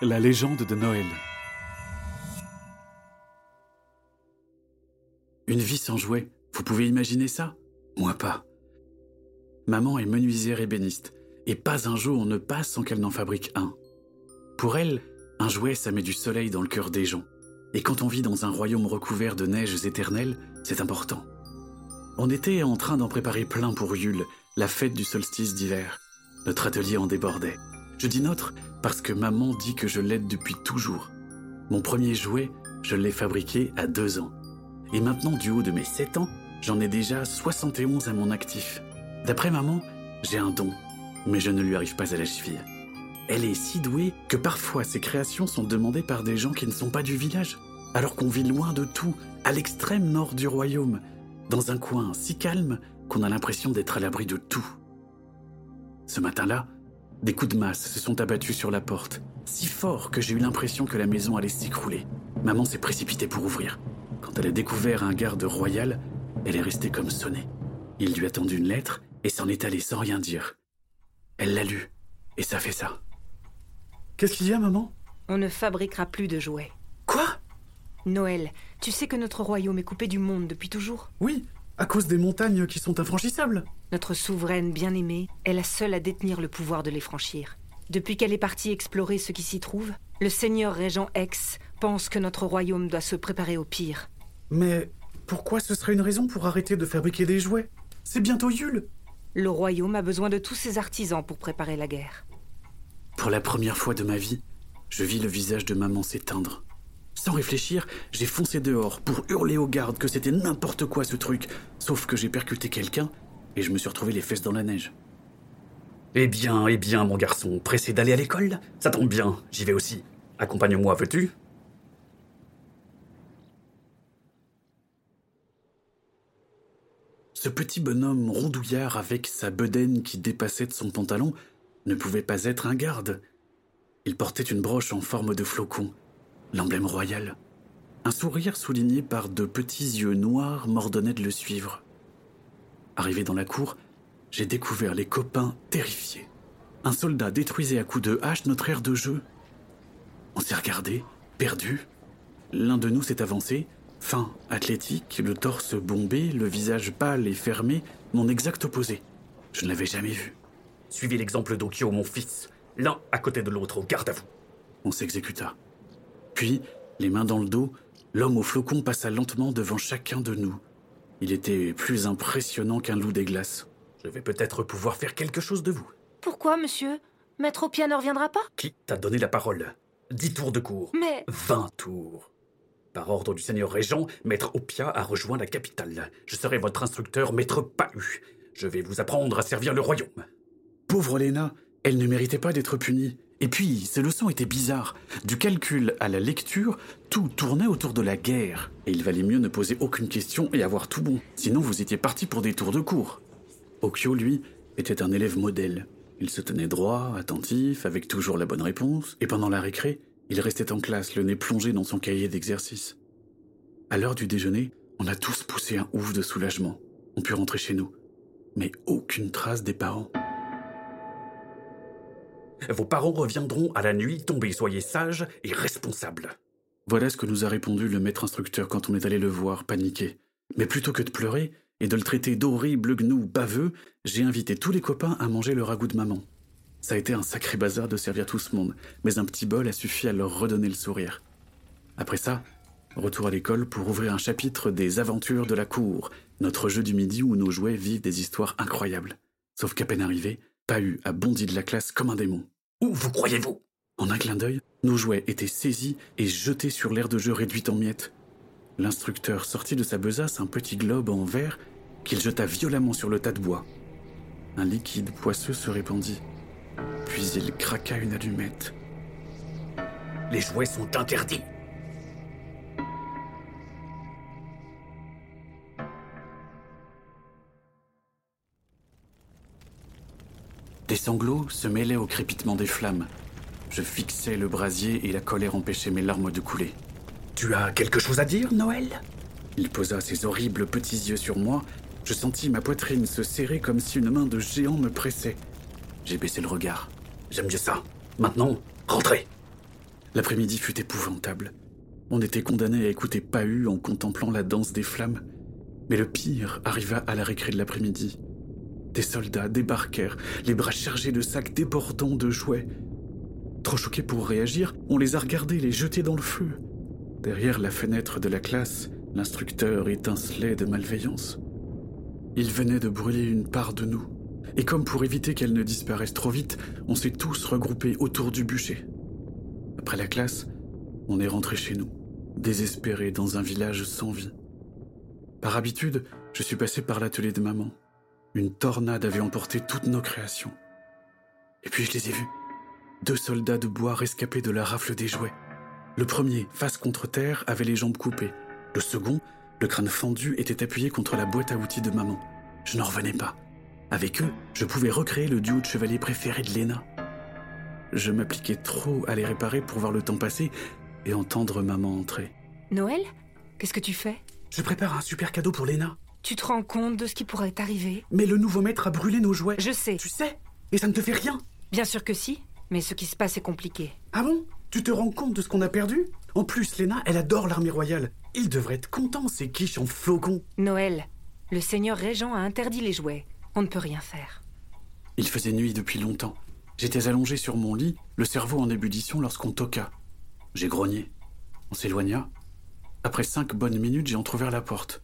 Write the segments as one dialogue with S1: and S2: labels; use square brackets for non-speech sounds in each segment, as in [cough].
S1: La légende de Noël. Une vie sans jouets, vous pouvez imaginer ça? Moi pas. Maman est menuisière ébéniste, et pas un jour ne passe sans qu'elle n'en fabrique un. Pour elle, un jouet, ça met du soleil dans le cœur des gens. Et quand on vit dans un royaume recouvert de neiges éternelles, c'est important. On était en train d'en préparer plein pour Yule, la fête du solstice d'hiver. Notre atelier en débordait. Je dis notre parce que maman dit que je l'aide depuis toujours. Mon premier jouet, je l'ai fabriqué à deux ans. Et maintenant, du haut de mes 7 ans, j'en ai déjà 71 à mon actif. D'après maman, j'ai un don, mais je ne lui arrive pas à la cheville. Elle est si douée que parfois ses créations sont demandées par des gens qui ne sont pas du village, alors qu'on vit loin de tout, à l'extrême nord du royaume, dans un coin si calme qu'on a l'impression d'être à l'abri de tout. Ce matin-là, des coups de masse se sont abattus sur la porte, si fort que j'ai eu l'impression que la maison allait s'écrouler. Maman s'est précipitée pour ouvrir. Quand elle a découvert un garde royal, elle est restée comme sonnée. Il lui a tendu une lettre et s'en est allé sans rien dire. Elle l'a lu, et ça fait ça. Qu'est-ce qu'il y a, maman?
S2: On ne fabriquera plus de jouets.
S1: Quoi?
S2: Noël, tu sais que notre royaume est coupé du monde depuis toujours?
S1: Oui, à cause des montagnes qui sont infranchissables.
S2: Notre souveraine bien-aimée est la seule à détenir le pouvoir de les franchir. Depuis qu'elle est partie explorer ce qui s'y trouve, le seigneur régent X pense que notre royaume doit se préparer au pire.
S1: Mais pourquoi ce serait une raison pour arrêter de fabriquer des jouets? C'est bientôt Yule.
S2: Le royaume a besoin de tous ses artisans pour préparer la guerre.
S1: Pour la première fois de ma vie, je vis le visage de maman s'éteindre. Sans réfléchir, j'ai foncé dehors pour hurler aux gardes que c'était n'importe quoi ce truc, sauf que j'ai percuté quelqu'un et je me suis retrouvé les fesses dans la neige.
S3: Eh bien, eh bien, mon garçon, pressé d'aller à l'école Ça tombe bien, j'y vais aussi. Accompagne-moi, veux-tu?
S1: Ce petit bonhomme rondouillard avec sa bedaine qui dépassait de son pantalon ne pouvait pas être un garde. Il portait une broche en forme de flocon, l'emblème royal. Un sourire souligné par de petits yeux noirs m'ordonnait de le suivre. Arrivé dans la cour, j'ai découvert les copains terrifiés. Un soldat détruisait à coups de hache notre aire de jeu. On s'est regardé, perdu. L'un de nous s'est avancé, fin, athlétique, le torse bombé, le visage pâle et fermé, mon exact opposé. Je ne l'avais jamais vu.
S3: Suivez l'exemple d'Okyo, mon fils. L'un à côté de l'autre, au garde à vous.
S1: On s'exécuta. Puis, les mains dans le dos, l'homme au flocon passa lentement devant chacun de nous. Il était plus impressionnant qu'un loup des glaces.
S3: Je vais peut-être pouvoir faire quelque chose de vous.
S2: Pourquoi, monsieur? Maître Opia ne reviendra pas?
S3: Qui t'a donné la parole? Dix tours de cours.
S2: Mais.
S3: Vingt tours. Par ordre du seigneur régent, Maître Opia a rejoint la capitale. Je serai votre instructeur, Maître Pahu. Je vais vous apprendre à servir le royaume.
S1: Pauvre Léna, elle ne méritait pas d'être punie. Et puis, ses leçons étaient bizarres. Du calcul à la lecture, tout tournait autour de la guerre. Et il valait mieux ne poser aucune question et avoir tout bon. Sinon, vous étiez parti pour des tours de cours. Okyo, lui, était un élève modèle. Il se tenait droit, attentif, avec toujours la bonne réponse, et pendant la récré, il restait en classe, le nez plongé dans son cahier d'exercice. À l'heure du déjeuner, on a tous poussé un ouf de soulagement. On put rentrer chez nous. Mais aucune trace des parents.
S3: Vos parents reviendront à la nuit tombée, soyez sages et responsables.
S1: Voilà ce que nous a répondu le maître instructeur quand on est allé le voir, paniqué. Mais plutôt que de pleurer et de le traiter d'horrible gnou baveux, j'ai invité tous les copains à manger le ragoût de maman. Ça a été un sacré bazar de servir tout ce monde, mais un petit bol a suffi à leur redonner le sourire. Après ça, retour à l'école pour ouvrir un chapitre des aventures de la cour, notre jeu du midi où nos jouets vivent des histoires incroyables. Sauf qu'à peine arrivé, Pahu a bondi de la classe comme un démon.
S3: Où vous croyez-vous?
S1: En un clin d'œil, nos jouets étaient saisis et jetés sur l'aire de jeu réduite en miettes. L'instructeur sortit de sa besace un petit globe en verre qu'il jeta violemment sur le tas de bois. Un liquide poisseux se répandit. Puis il craqua une allumette.
S3: Les jouets sont interdits.
S1: Des sanglots se mêlaient au crépitement des flammes. Je fixais le brasier et la colère empêchait mes larmes de couler.
S3: Tu as quelque chose à dire, Noël?
S1: Il posa ses horribles petits yeux sur moi. Je sentis ma poitrine se serrer comme si une main de géant me pressait. J'ai baissé le regard.
S3: J'aime mieux ça. Maintenant, rentrez.
S1: L'après-midi fut épouvantable. On était condamné à écouter Pahu en contemplant la danse des flammes. Mais le pire arriva à la récré de l'après-midi. Des soldats débarquèrent, les bras chargés de sacs débordants de jouets. Trop choqués pour réagir, on les a regardés les jeter dans le feu. Derrière la fenêtre de la classe, l'instructeur étincelait de malveillance. Il venait de brûler une part de nous, et comme pour éviter qu'elle ne disparaisse trop vite, on s'est tous regroupés autour du bûcher. Après la classe, on est rentré chez nous, désespérés dans un village sans vie. Par habitude, je suis passé par l'atelier de maman. Une tornade avait emporté toutes nos créations. Et puis je les ai vus. Deux soldats de bois rescapés de la rafle des jouets. Le premier, face contre terre, avait les jambes coupées. Le second, le crâne fendu, était appuyé contre la boîte à outils de maman. Je n'en revenais pas. Avec eux, je pouvais recréer le duo de chevaliers préféré de Léna. Je m'appliquais trop à les réparer pour voir le temps passer et entendre maman entrer.
S2: Noël Qu'est-ce que tu fais?
S1: Je prépare un super cadeau pour Léna.
S2: Tu te rends compte de ce qui pourrait t'arriver
S1: Mais le nouveau maître a brûlé nos jouets.
S2: Je sais.
S1: Tu sais Et ça ne te fait rien
S2: Bien sûr que si, mais ce qui se passe est compliqué.
S1: Ah bon? Tu te rends compte de ce qu'on a perdu? En plus, Léna, elle adore l'armée royale. Il devrait être content, ces quiches en flocons.
S2: Noël, le seigneur régent a interdit les jouets. On ne peut rien faire.
S1: Il faisait nuit depuis longtemps. J'étais allongé sur mon lit, le cerveau en ébullition lorsqu'on toqua. J'ai grogné. On s'éloigna. Après cinq bonnes minutes, j'ai entr'ouvert la porte.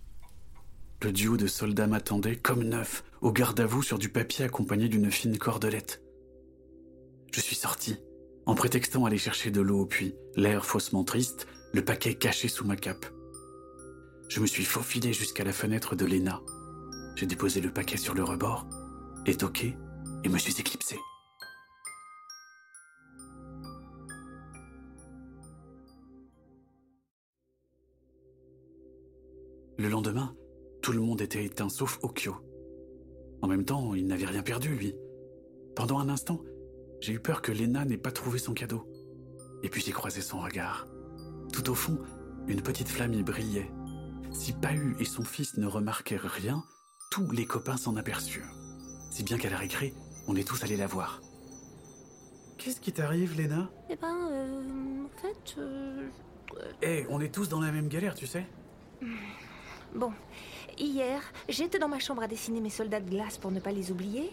S1: Le duo de soldats m'attendait, comme neuf, au garde à vous sur du papier accompagné d'une fine cordelette. Je suis sorti, en prétextant aller chercher de l'eau au puits, l'air faussement triste, le paquet caché sous ma cape. Je me suis faufilé jusqu'à la fenêtre de Léna. J'ai déposé le paquet sur le rebord, et toqué, et me suis éclipsé. Le lendemain, tout le monde était éteint sauf Okyo. En même temps, il n'avait rien perdu, lui. Pendant un instant, j'ai eu peur que Lena n'ait pas trouvé son cadeau. Et puis j'ai croisé son regard. Tout au fond, une petite flamme y brillait. Si Pahu et son fils ne remarquèrent rien, tous les copains s'en aperçurent. Si bien qu'à la récré, on est tous allés la voir. Qu'est-ce qui t'arrive, Lena?
S4: Eh ben, euh, en fait, euh,
S1: Eh, on est tous dans la même galère, tu sais
S4: bon, hier, j'étais dans ma chambre à dessiner mes soldats de glace pour ne pas les oublier.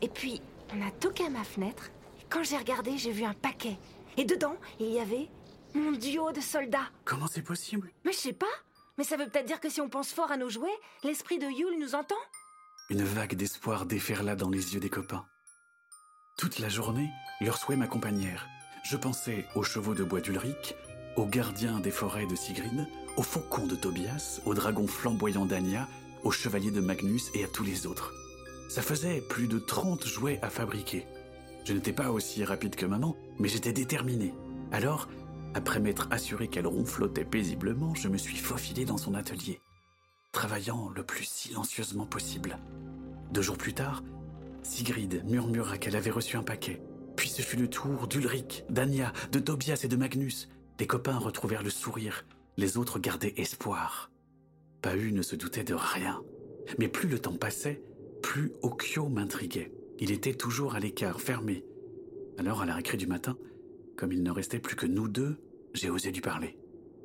S4: Et puis, on a toqué à ma fenêtre. Et quand j'ai regardé, j'ai vu un paquet. Et dedans, il y avait mon duo de soldats.
S1: Comment c'est possible?
S4: Mais je sais pas. Mais ça veut peut-être dire que si on pense fort à nos jouets, l'esprit de Yule nous entend
S1: Une vague d'espoir déferla dans les yeux des copains. Toute la journée, leurs souhaits m'accompagnèrent. Je pensais aux chevaux de bois d'Ulrich, aux gardiens des forêts de Sigrid, aux faucons de Tobias, aux dragons flamboyants d'Anya, aux chevaliers de Magnus et à tous les autres. Ça faisait plus de 30 jouets à fabriquer. Je n'étais pas aussi rapide que maman, mais j'étais déterminé. Alors, après m'être assuré qu'elle ronflotait paisiblement, je me suis faufilé dans son atelier, travaillant le plus silencieusement possible. Deux jours plus tard, Sigrid murmura qu'elle avait reçu un paquet. Puis ce fut le tour d'Ulrich, d'Anya, de Tobias et de Magnus. Les copains retrouvèrent le sourire, les autres gardaient espoir. Pahu ne se doutait de rien. Mais plus le temps passait, plus Okyo m'intriguait. Il était toujours à l'écart, fermé. Alors, à la récré du matin, comme il ne restait plus que nous deux, j'ai osé lui parler.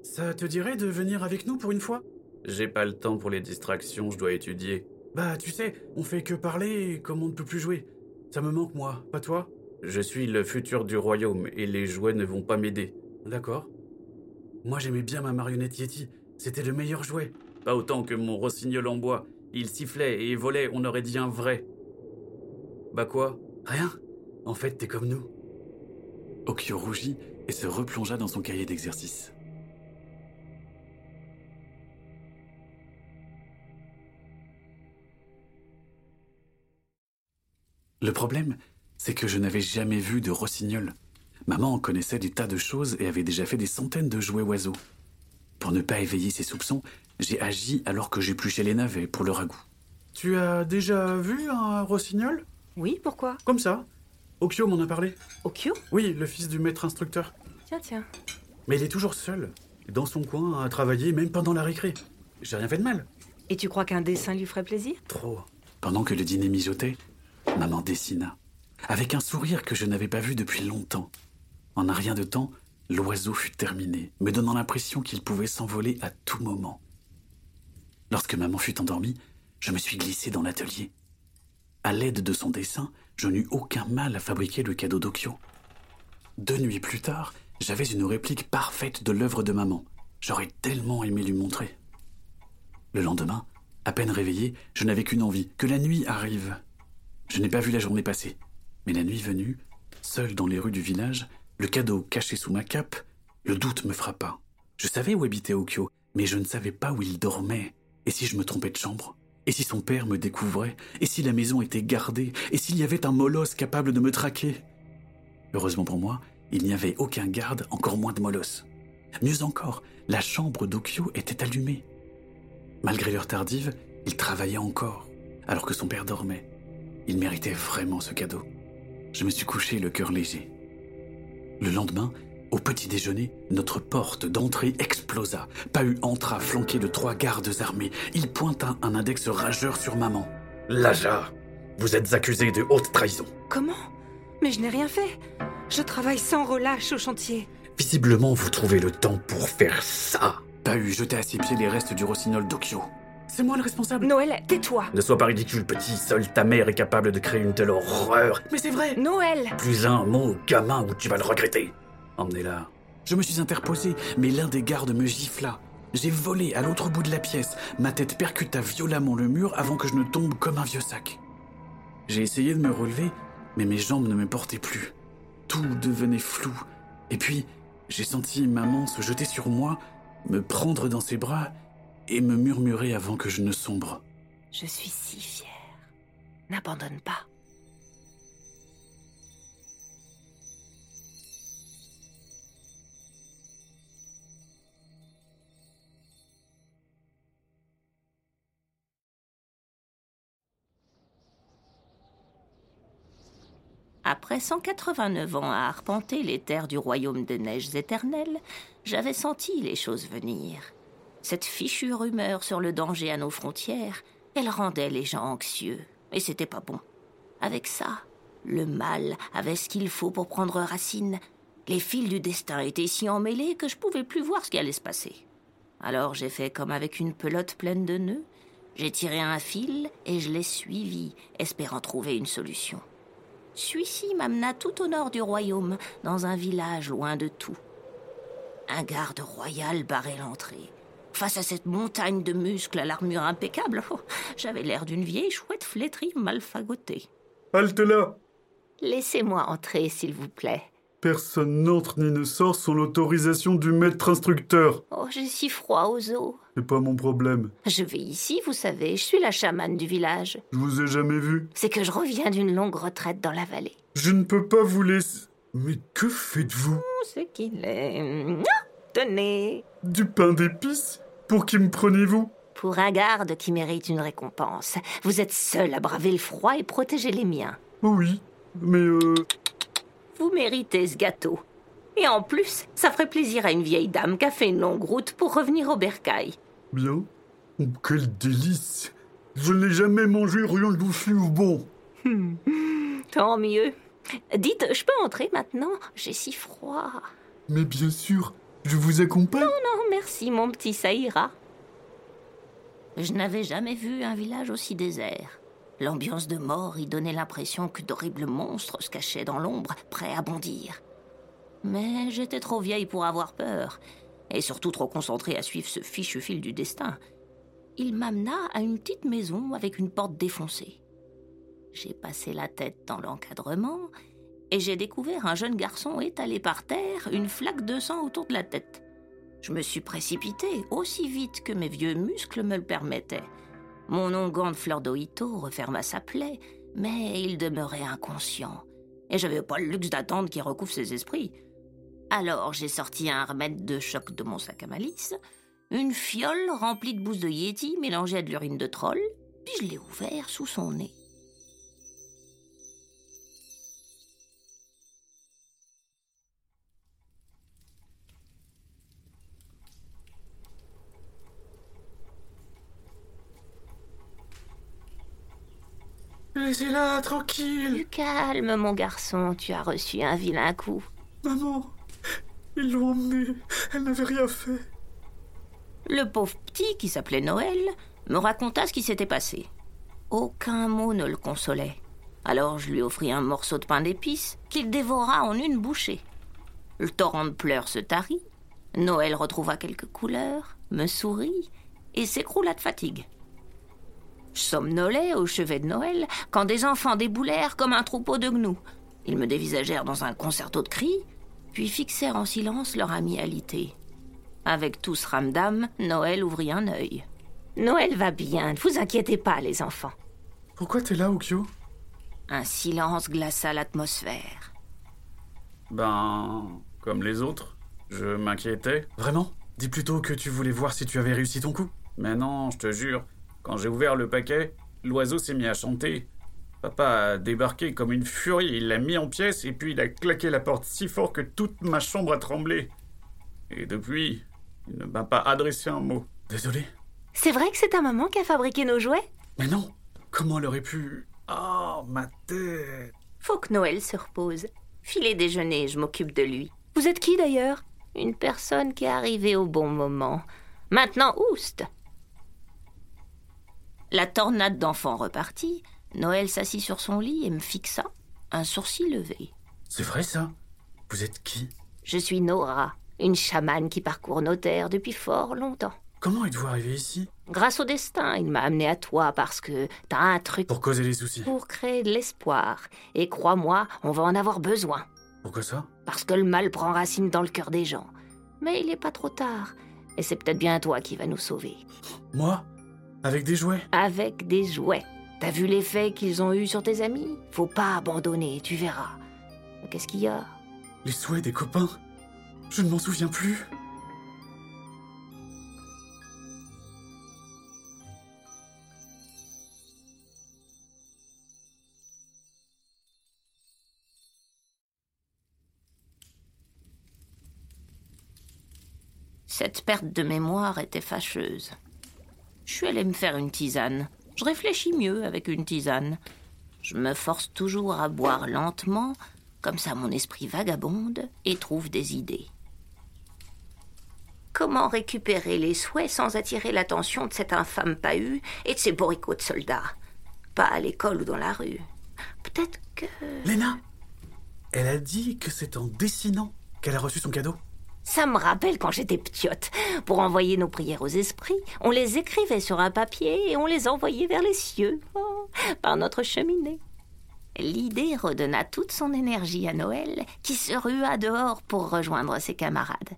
S1: Ça te dirait de venir avec nous pour une fois?
S3: J'ai pas le temps pour les distractions, je dois étudier.
S1: Bah, tu sais, on fait que parler comme on ne peut plus jouer. Ça me manque, moi, pas toi?
S3: Je suis le futur du royaume et les jouets ne vont pas m'aider.
S1: D'accord. Moi, j'aimais bien ma marionnette Yeti. C'était le meilleur jouet.
S3: Pas autant que mon rossignol en bois. Il sifflait et volait, on aurait dit un vrai. Bah quoi?
S1: Rien. En fait, t'es comme nous. Okyo rougit et se replongea dans son cahier d'exercice. Le problème, c'est que je n'avais jamais vu de rossignol. Maman connaissait des tas de choses et avait déjà fait des centaines de jouets oiseaux. Pour ne pas éveiller ses soupçons, j'ai agi alors que j'épluchais les navets pour le ragoût. Tu as déjà vu un rossignol?
S2: Oui, pourquoi?
S1: Comme ça? Okyo m'en a parlé.
S2: Okyo
S1: Oui, le fils du maître instructeur.
S2: Tiens, tiens.
S1: Mais il est toujours seul, dans son coin, à travailler, même pendant la récré. J'ai rien fait de mal.
S2: Et tu crois qu'un dessin lui ferait plaisir?
S1: Trop. Pendant que le dîner mijotait, maman dessina, avec un sourire que je n'avais pas vu depuis longtemps. En un rien de temps, l'oiseau fut terminé, me donnant l'impression qu'il pouvait s'envoler à tout moment. Lorsque maman fut endormie, je me suis glissé dans l'atelier. À l'aide de son dessin, je n'eus aucun mal à fabriquer le cadeau d'Okyo. Deux nuits plus tard, j'avais une réplique parfaite de l'œuvre de maman. J'aurais tellement aimé lui montrer. Le lendemain, à peine réveillé, je n'avais qu'une envie, que la nuit arrive. Je n'ai pas vu la journée passer, mais la nuit venue, seul dans les rues du village, le cadeau caché sous ma cape, le doute me frappa. Je savais où habitait Okyo, mais je ne savais pas où il dormait. Et si je me trompais de chambre? Et si son père me découvrait? Et si la maison était gardée? Et s'il y avait un molosse capable de me traquer? Heureusement pour moi, il n'y avait aucun garde, encore moins de molosse. Mieux encore, la chambre d'Okyo était allumée. Malgré l'heure tardive, il travaillait encore, alors que son père dormait. Il méritait vraiment ce cadeau. Je me suis couché le cœur léger. Le lendemain, au petit déjeuner, notre porte d'entrée explosa. Pahu entra flanqué de trois gardes armés. Il pointa un index rageur sur maman.
S3: Laja, vous êtes accusé de haute trahison.
S2: Comment? Mais je n'ai rien fait. Je travaille sans relâche au chantier.
S3: Visiblement, vous trouvez le temps pour faire ça.
S1: Pahu jeta à ses pieds les restes du rossignol d'Okyo. C'est moi le responsable
S2: Noël, tais-toi
S3: Ne sois pas ridicule, petit. Seule ta mère est capable de créer une telle horreur.
S1: Mais c'est vrai
S2: Noël
S3: Plus un mot, gamin, ou tu vas le regretter.
S1: Emmenez-la. Je me suis interposé, mais l'un des gardes me gifla. J'ai volé à l'autre bout de la pièce. Ma tête percuta violemment le mur avant que je ne tombe comme un vieux sac. J'ai essayé de me relever, mais mes jambes ne me portaient plus. Tout devenait flou. Et puis, j'ai senti maman se jeter sur moi, me prendre dans ses bras et me murmurer avant que je ne sombre.
S4: Je suis si fière. N'abandonne pas.
S5: Après 189 ans à arpenter les terres du royaume des neiges éternelles, j'avais senti les choses venir. Cette fichue rumeur sur le danger à nos frontières, elle rendait les gens anxieux, et c'était pas bon. Avec ça, le mal avait ce qu'il faut pour prendre racine. Les fils du destin étaient si emmêlés que je pouvais plus voir ce qui allait se passer. Alors j'ai fait comme avec une pelote pleine de nœuds. J'ai tiré un fil et je l'ai suivi, espérant trouver une solution. Celui-ci m'amena tout au nord du royaume, dans un village loin de tout. Un garde royal barrait l'entrée. Face à cette montagne de muscles à l'armure impeccable, oh, j'avais l'air d'une vieille chouette flétrie mal fagotée.
S6: Halte là
S5: Laissez-moi entrer, s'il vous plaît.
S6: Personne n'entre ni ne sort sans l'autorisation du maître instructeur.
S5: Oh, j'ai si froid aux os.
S6: C'est pas mon problème.
S5: Je vais ici, vous savez, je suis la chamane du village.
S6: Je vous ai jamais vu.
S5: C'est que je reviens d'une longue retraite dans la vallée.
S6: Je ne peux pas vous laisser. Mais que faites-vous?
S5: Ce qu'il est? Ah, Tenez
S6: Du pain d'épices? Pour qui me prenez-vous?
S5: Pour un garde qui mérite une récompense, vous êtes seul à braver le froid et protéger les miens.
S6: Oh oui, mais euh.
S5: Vous méritez ce gâteau. Et en plus, ça ferait plaisir à une vieille dame qui a fait une longue route pour revenir au bercail.
S6: Bien. Oh, quel délice Je n'ai jamais mangé rien d'aussi bon.
S5: Tant mieux. Dites, je peux entrer maintenant? J'ai si froid.
S6: Mais bien sûr, je vous accompagne.
S5: Non, merci, mon petit, ça ira. Je n'avais jamais vu un village aussi désert. L'ambiance de mort y donnait l'impression que d'horribles monstres se cachaient dans l'ombre, prêts à bondir. Mais j'étais trop vieille pour avoir peur, et surtout trop concentrée à suivre ce fichu fil du destin. Il m'amena à une petite maison avec une porte défoncée. J'ai passé la tête dans l'encadrement et j'ai découvert un jeune garçon étalé par terre, une flaque de sang autour de la tête. Je me suis précipitée aussi vite que mes vieux muscles me le permettaient. Mon onguent de fleur d'Oito referma sa plaie, mais il demeurait inconscient. Et j'avais pas le luxe d'attendre qu'il recouvre ses esprits. Alors j'ai sorti un remède de choc de mon sac à malice, une fiole remplie de bousses de yéti mélangée à de l'urine de troll, puis je l'ai ouvert sous son nez.
S6: Laissez-la tranquille.
S5: Du calme, mon garçon, tu as reçu un vilain coup.
S6: Maman, Ils l'ont emmenée. Elle n'avait rien fait.
S5: Le pauvre petit, qui s'appelait Noël, me raconta ce qui s'était passé. Aucun mot ne le consolait. Alors je lui offris un morceau de pain d'épices qu'il dévora en une bouchée. Le torrent de pleurs se tarit. Noël retrouva quelques couleurs, me sourit et s'écroula de fatigue. Je somnolais au chevet de Noël quand des enfants déboulèrent comme un troupeau de gnous. Ils me dévisagèrent dans un concerto de cris, puis fixèrent en silence leur alité. Avec tout ce ramdam, Noël ouvrit un œil. Noël va bien, ne vous inquiétez pas, les enfants.
S1: Pourquoi t'es là, Okyo
S5: Un silence glaça l'atmosphère.
S1: Ben. comme les autres. Je m'inquiétais. Vraiment? Dis plutôt que tu voulais voir si tu avais réussi ton coup. Mais non, je te jure. Quand j'ai ouvert le paquet, l'oiseau s'est mis à chanter. Papa a débarqué comme une furie, il l'a mis en pièces et puis il a claqué la porte si fort que toute ma chambre a tremblé. Et depuis, il ne m'a pas adressé un mot. Désolé.
S4: C'est vrai que c'est ta maman qui a fabriqué nos jouets?
S1: Mais non Comment elle aurait pu... Oh, ma tête
S5: Faut que Noël se repose. Filez déjeuner, je m'occupe de lui.
S4: Vous êtes qui d'ailleurs?
S5: Une personne qui est arrivée au bon moment. Maintenant, oust La tornade d'enfants repartit. Noël s'assit sur son lit et me fixa, un sourcil levé.
S1: C'est vrai ça? Vous êtes qui?
S5: Je suis Nora, une chamane qui parcourt nos terres depuis fort longtemps.
S1: Comment êtes-vous arrivé ici?
S5: Grâce au destin, il m'a amené à toi parce que t'as un truc.
S1: Pour causer les soucis.
S5: Pour créer de l'espoir. Et crois-moi, on va en avoir besoin.
S1: Pourquoi ça?
S5: Parce que le mal prend racine dans le cœur des gens. Mais il n'est pas trop tard. Et c'est peut-être bien toi qui va nous sauver.
S1: Moi? Avec des jouets
S5: Avec des jouets. T'as vu l'effet qu'ils ont eu sur tes amis? Faut pas abandonner, tu verras. Qu'est-ce qu'il y a?
S1: Les souhaits des copains? Je ne m'en souviens plus.
S5: Cette perte de mémoire était fâcheuse. Je suis allée me faire une tisane. Je réfléchis mieux avec une tisane. Je me force toujours à boire lentement, comme ça mon esprit vagabonde et trouve des idées. Comment récupérer les souhaits sans attirer l'attention de cet infâme pahu et de ses bourricots de soldats? Pas à l'école ou dans la rue. Peut-être que.
S1: Léna Elle a dit que c'est en dessinant qu'elle a reçu son cadeau
S5: ça me rappelle quand j'étais ptiote. Pour envoyer nos prières aux esprits, on les écrivait sur un papier et on les envoyait vers les cieux, oh, par notre cheminée. L'idée redonna toute son énergie à Noël, qui se rua dehors pour rejoindre ses camarades.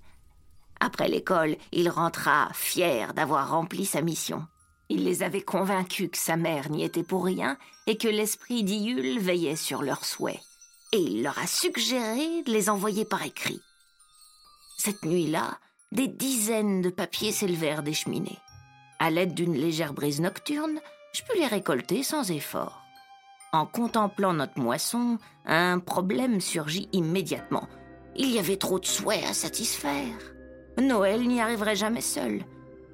S5: Après l'école, il rentra fier d'avoir rempli sa mission. Il les avait convaincus que sa mère n'y était pour rien et que l'esprit d'Iule veillait sur leurs souhaits. Et il leur a suggéré de les envoyer par écrit. Cette nuit-là, des dizaines de papiers s'élevèrent des cheminées. À l'aide d'une légère brise nocturne, je pus les récolter sans effort. En contemplant notre moisson, un problème surgit immédiatement. Il y avait trop de souhaits à satisfaire. Noël n'y arriverait jamais seul,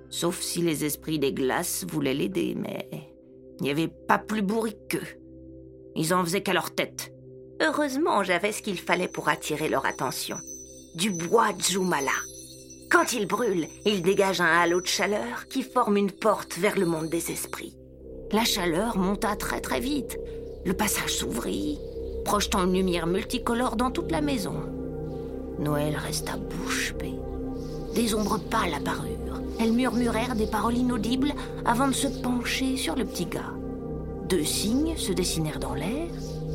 S5: sauf si les esprits des glaces voulaient l'aider, mais il n'y avait pas plus bourrique qu'eux. Ils en faisaient qu'à leur tête. Heureusement, j'avais ce qu'il fallait pour attirer leur attention du bois Jumala. Quand il brûle, il dégage un halo de chaleur qui forme une porte vers le monde des esprits. La chaleur monta très très vite. Le passage s'ouvrit, projetant une lumière multicolore dans toute la maison. Noël resta bouche bée. Des ombres pâles apparurent. Elles murmurèrent des paroles inaudibles avant de se pencher sur le petit gars. Deux signes se dessinèrent dans l'air,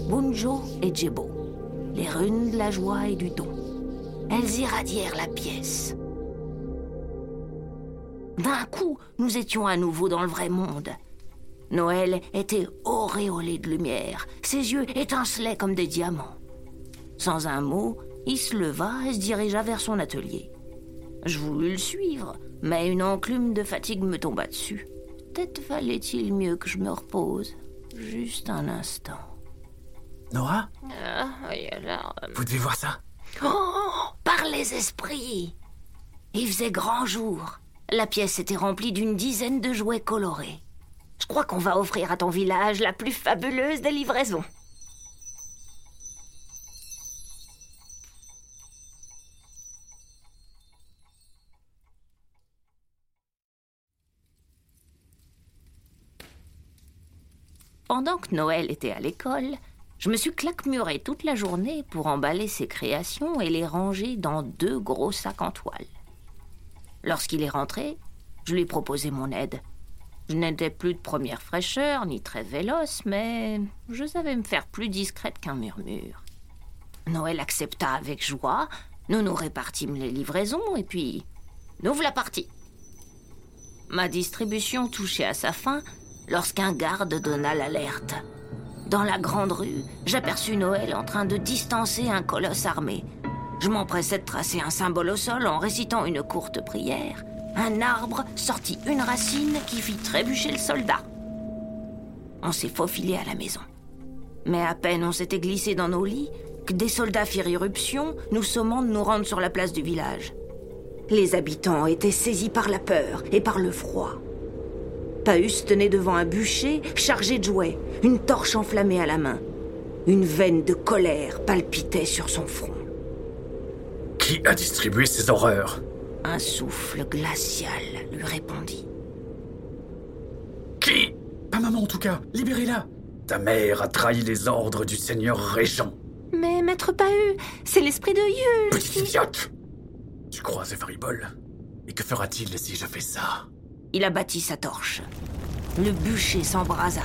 S5: Bunjo et Djebo, les runes de la joie et du don. Elles irradièrent la pièce. D'un coup, nous étions à nouveau dans le vrai monde. Noël était auréolé de lumière, ses yeux étincelaient comme des diamants. Sans un mot, il se leva et se dirigea vers son atelier. Je voulus le suivre, mais une enclume de fatigue me tomba dessus. Peut-être valait-il mieux que je me repose. Juste un instant.
S1: Nora?
S5: Ah, euh,
S1: Vous devez voir ça
S5: Oh Par les esprits Il faisait grand jour. La pièce était remplie d'une dizaine de jouets colorés. Je crois qu'on va offrir à ton village la plus fabuleuse des livraisons. Pendant que Noël était à l'école, je me suis claquemuré toute la journée pour emballer ses créations et les ranger dans deux gros sacs en toile. Lorsqu'il est rentré, je lui ai proposé mon aide. Je n'étais plus de première fraîcheur, ni très véloce, mais je savais me faire plus discrète qu'un murmure. Noël accepta avec joie, nous nous répartîmes les livraisons, et puis nous la partie. Ma distribution touchait à sa fin lorsqu'un garde donna l'alerte. Dans la grande rue, j'aperçus Noël en train de distancer un colosse armé. Je m'empressais de tracer un symbole au sol en récitant une courte prière. Un arbre sortit une racine qui fit trébucher le soldat. On s'est faufilé à la maison. Mais à peine on s'était glissé dans nos lits que des soldats firent irruption, nous sommant de nous rendre sur la place du village. Les habitants étaient saisis par la peur et par le froid. Paus tenait devant un bûcher chargé de jouets, une torche enflammée à la main. Une veine de colère palpitait sur son front.
S3: Qui a distribué ces horreurs?
S5: Un souffle glacial lui répondit.
S3: Qui?
S1: Pas maman en tout cas, libérez-la
S3: Ta mère a trahi les ordres du seigneur régent.
S4: Mais maître Pahu, c'est l'esprit de Yule.
S3: Petite idiote Tu crois Ball Et que fera-t-il si je fais ça?
S5: Il abattit sa torche. Le bûcher s'embrasa.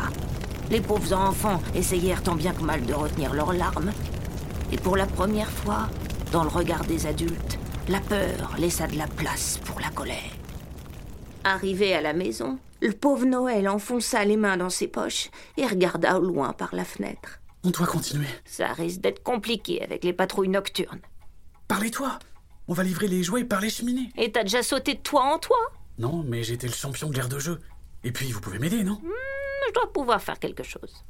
S5: Les pauvres enfants essayèrent tant bien que mal de retenir leurs larmes. Et pour la première fois, dans le regard des adultes, la peur laissa de la place pour la colère. Arrivé à la maison, le pauvre Noël enfonça les mains dans ses poches et regarda au loin par la fenêtre.
S1: On doit continuer.
S5: Ça risque d'être compliqué avec les patrouilles nocturnes.
S1: Parlez-toi On va livrer les jouets par les cheminées.
S5: Et t'as déjà sauté de toi en toi?
S1: Non, mais j'étais le champion de l'air de jeu. Et puis, vous pouvez m'aider, non?
S5: Hmm, Je dois pouvoir faire quelque chose.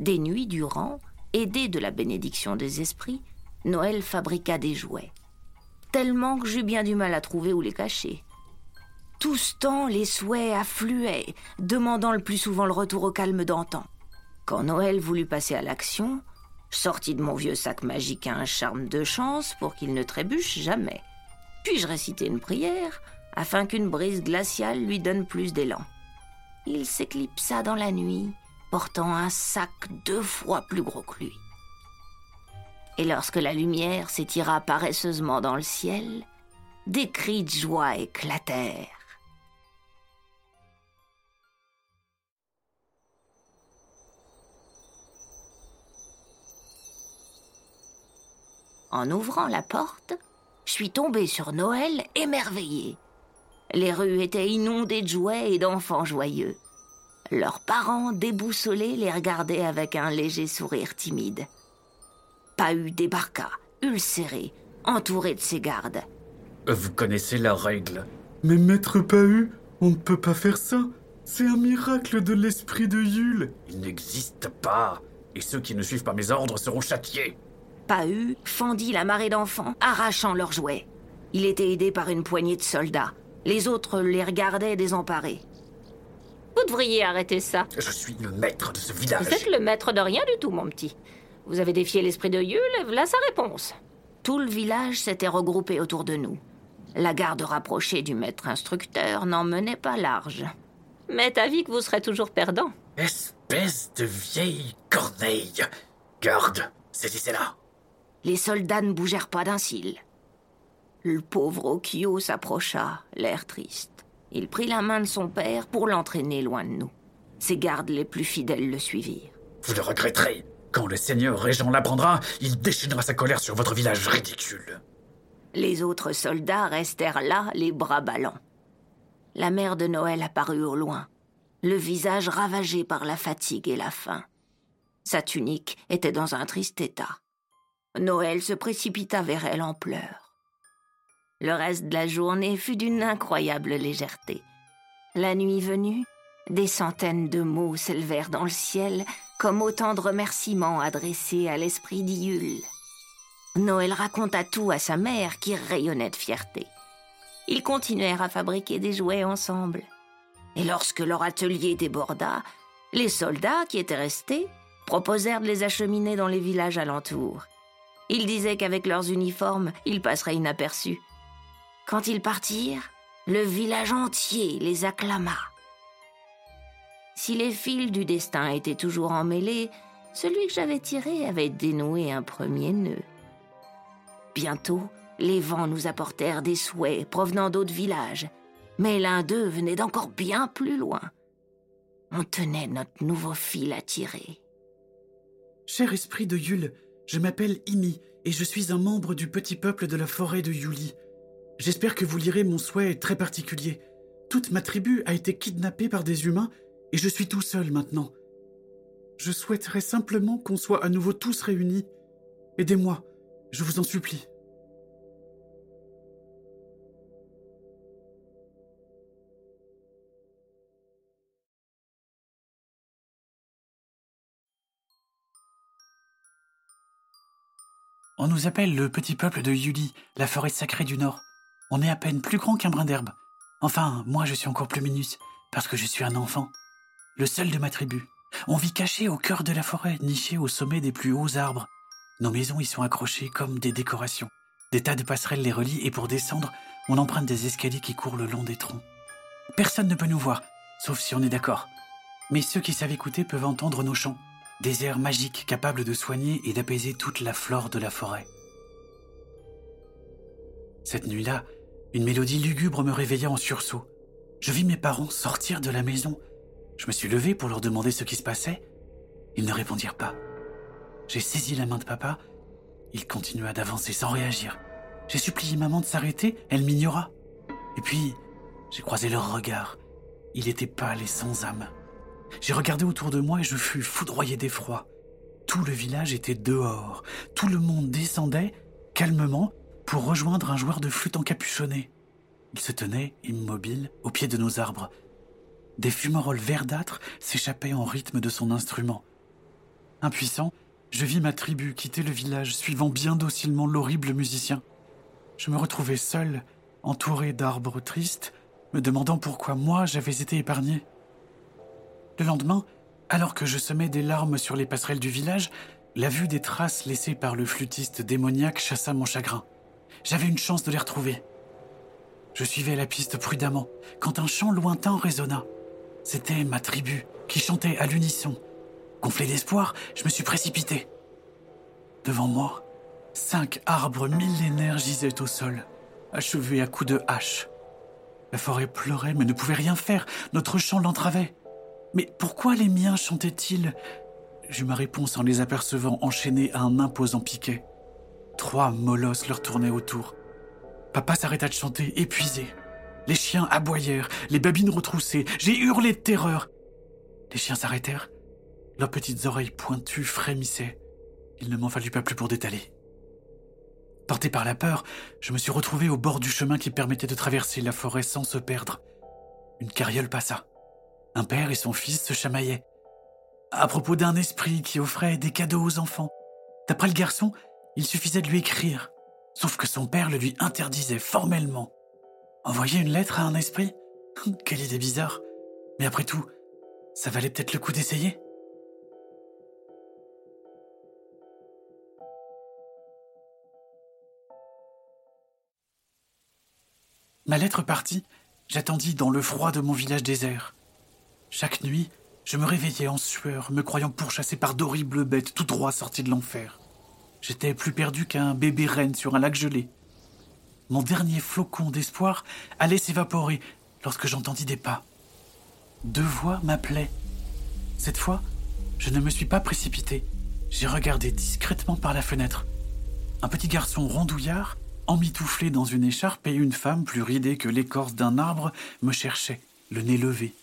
S5: Des nuits durant, aidé de la bénédiction des esprits, Noël fabriqua des jouets. Tellement que j'eus bien du mal à trouver où les cacher. Tout ce temps, les souhaits affluaient, demandant le plus souvent le retour au calme d'antan. Quand Noël voulut passer à l'action, sortis de mon vieux sac magique un charme de chance pour qu'il ne trébuche jamais. Puis je récitai une prière? Afin qu'une brise glaciale lui donne plus d'élan. Il s'éclipsa dans la nuit, portant un sac deux fois plus gros que lui. Et lorsque la lumière s'étira paresseusement dans le ciel, des cris de joie éclatèrent. En ouvrant la porte, je suis tombée sur Noël émerveillé. Les rues étaient inondées de jouets et d'enfants joyeux. Leurs parents, déboussolés, les regardaient avec un léger sourire timide. Pahu débarqua, ulcéré, entouré de ses gardes.
S3: Vous connaissez la règle.
S6: Mais maître Pahu, on ne peut pas faire ça. C'est un miracle de l'esprit de Yule.
S3: Il n'existe pas. Et ceux qui ne suivent pas mes ordres seront châtiés.
S5: Pahu fendit la marée d'enfants, arrachant leurs jouets. Il était aidé par une poignée de soldats. Les autres les regardaient désemparés. Vous devriez arrêter ça.
S3: Je suis le maître de ce village.
S5: Vous êtes le maître de rien du tout, mon petit. Vous avez défié l'esprit de Yule, voilà sa réponse. Tout le village s'était regroupé autour de nous. La garde rapprochée du maître instructeur n'en menait pas large. Mais vie que vous serez toujours perdant.
S3: Espèce de vieille corneille Garde, saisissez-la
S5: les soldats ne bougèrent pas d'un cil. Le pauvre Okio s'approcha, l'air triste. Il prit la main de son père pour l'entraîner loin de nous. Ses gardes les plus fidèles le suivirent.
S3: Vous le regretterez. Quand le seigneur régent l'apprendra, il déchaînera sa colère sur votre village ridicule.
S5: Les autres soldats restèrent là, les bras ballants. La mère de Noël apparut au loin, le visage ravagé par la fatigue et la faim. Sa tunique était dans un triste état. Noël se précipita vers elle en pleurs. Le reste de la journée fut d'une incroyable légèreté. La nuit venue, des centaines de mots s'élevèrent dans le ciel comme autant de remerciements adressés à l'esprit d'Iule. Noël raconta tout à sa mère qui rayonnait de fierté. Ils continuèrent à fabriquer des jouets ensemble. Et lorsque leur atelier déborda, les soldats qui étaient restés proposèrent de les acheminer dans les villages alentours. Ils disaient qu'avec leurs uniformes, ils passeraient inaperçus. Quand ils partirent, le village entier les acclama. Si les fils du destin étaient toujours emmêlés, celui que j'avais tiré avait dénoué un premier nœud. Bientôt, les vents nous apportèrent des souhaits provenant d'autres villages, mais l'un d'eux venait d'encore bien plus loin. On tenait notre nouveau fil à tirer.
S1: Cher esprit de Yule, je m'appelle Imi et je suis un membre du petit peuple de la forêt de Yuli. J'espère que vous lirez mon souhait très particulier. Toute ma tribu a été kidnappée par des humains et je suis tout seul maintenant. Je souhaiterais simplement qu'on soit à nouveau tous réunis. Aidez-moi, je vous en supplie. On nous appelle le petit peuple de Yuli, la forêt sacrée du Nord. On est à peine plus grand qu'un brin d'herbe. Enfin, moi je suis encore plus minus, parce que je suis un enfant. Le seul de ma tribu. On vit caché au cœur de la forêt, niché au sommet des plus hauts arbres. Nos maisons y sont accrochées comme des décorations. Des tas de passerelles les relient et pour descendre, on emprunte des escaliers qui courent le long des troncs. Personne ne peut nous voir, sauf si on est d'accord. Mais ceux qui savent écouter peuvent entendre nos chants. Des airs magiques capables de soigner et d'apaiser toute la flore de la forêt. Cette nuit-là, une mélodie lugubre me réveilla en sursaut. Je vis mes parents sortir de la maison. Je me suis levé pour leur demander ce qui se passait. Ils ne répondirent pas. J'ai saisi la main de papa. Il continua d'avancer sans réagir. J'ai supplié maman de s'arrêter, elle m'ignora. Et puis, j'ai croisé leur regard. Il était pâle et sans âme. J'ai regardé autour de moi et je fus foudroyé d'effroi. Tout le village était dehors. Tout le monde descendait, calmement, pour rejoindre un joueur de flûte encapuchonné. Il se tenait, immobile, au pied de nos arbres. Des fumerolles verdâtres s'échappaient en rythme de son instrument. Impuissant, je vis ma tribu quitter le village, suivant bien docilement l'horrible musicien. Je me retrouvais seul, entouré d'arbres tristes, me demandant pourquoi moi j'avais été épargné. Le lendemain, alors que je semais des larmes sur les passerelles du village, la vue des traces laissées par le flûtiste démoniaque chassa mon chagrin. J'avais une chance de les retrouver. Je suivais la piste prudemment quand un chant lointain résonna. C'était ma tribu qui chantait à l'unisson. Gonflé d'espoir, je me suis précipité. Devant moi, cinq arbres millénaires gisaient au sol, achevés à coups de hache. La forêt pleurait mais ne pouvait rien faire, notre chant l'entravait. Mais pourquoi les miens chantaient-ils? J'eus ma réponse en les apercevant enchaînés à un imposant piquet. Trois molosses leur tournaient autour. Papa s'arrêta de chanter, épuisé. Les chiens aboyèrent, les babines retroussées. J'ai hurlé de terreur. Les chiens s'arrêtèrent. Leurs petites oreilles pointues frémissaient. Il ne m'en fallut pas plus pour détaler. Porté par la peur, je me suis retrouvé au bord du chemin qui permettait de traverser la forêt sans se perdre. Une carriole passa. Un père et son fils se chamaillaient. À propos d'un esprit qui offrait des cadeaux aux enfants. D'après le garçon, il suffisait de lui écrire. Sauf que son père le lui interdisait formellement. Envoyer une lettre à un esprit? [laughs] Quelle idée bizarre. Mais après tout, ça valait peut-être le coup d'essayer? Ma lettre partie, j'attendis dans le froid de mon village désert. Chaque nuit, je me réveillais en sueur, me croyant pourchassé par d'horribles bêtes tout droit sorties de l'enfer. J'étais plus perdu qu'un bébé reine sur un lac gelé. Mon dernier flocon d'espoir allait s'évaporer lorsque j'entendis des pas. Deux voix m'appelaient. Cette fois, je ne me suis pas précipité. J'ai regardé discrètement par la fenêtre. Un petit garçon rondouillard, emmitouflé dans une écharpe, et une femme plus ridée que l'écorce d'un arbre me cherchaient, le nez levé.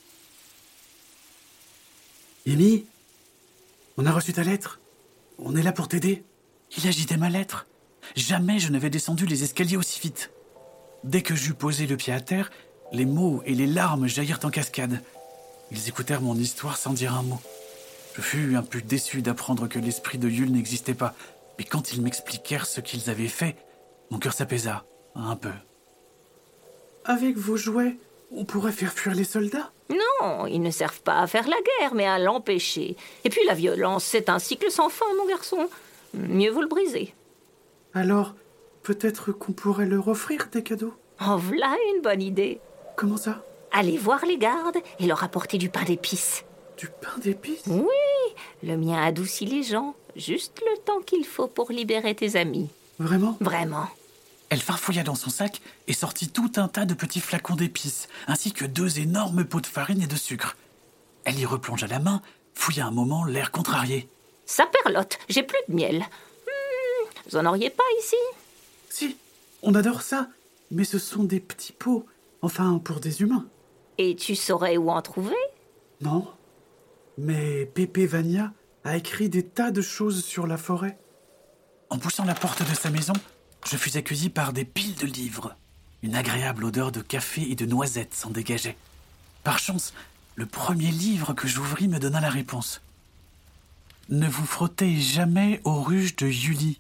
S1: Amy On a reçu ta lettre On est là pour t'aider Il agitait ma lettre. Jamais je n'avais descendu les escaliers aussi vite. Dès que j'eus posé le pied à terre, les mots et les larmes jaillirent en cascade. Ils écoutèrent mon histoire sans dire un mot. Je fus un peu déçu d'apprendre que l'esprit de Yule n'existait pas, mais quand ils m'expliquèrent ce qu'ils avaient fait, mon cœur s'apaisa, un peu. Avec vos jouets, on pourrait faire fuir les soldats?
S5: Non, ils ne servent pas à faire la guerre, mais à l'empêcher. Et puis la violence, c'est un cycle sans fin, mon garçon. Mieux vaut le briser.
S1: Alors, peut-être qu'on pourrait leur offrir des cadeaux?
S5: En voilà une bonne idée.
S1: Comment ça?
S5: Allez voir les gardes et leur apporter du pain d'épices.
S1: Du pain d'épices?
S5: Oui, le mien adoucit les gens, juste le temps qu'il faut pour libérer tes amis.
S1: Vraiment?
S5: Vraiment.
S1: Elle farfouilla dans son sac et sortit tout un tas de petits flacons d'épices, ainsi que deux énormes pots de farine et de sucre. Elle y replongea la main, fouilla un moment, l'air contrarié.
S5: Ça perlote, j'ai plus de miel. Hmm, vous en auriez pas ici?
S1: Si, on adore ça, mais ce sont des petits pots, enfin pour des humains.
S5: Et tu saurais où en trouver?
S1: Non. Mais Pépé Vania a écrit des tas de choses sur la forêt. En poussant la porte de sa maison, je fus accueilli par des piles de livres. Une agréable odeur de café et de noisettes s'en dégageait. Par chance, le premier livre que j'ouvris me donna la réponse. Ne vous frottez jamais aux ruches de Julie.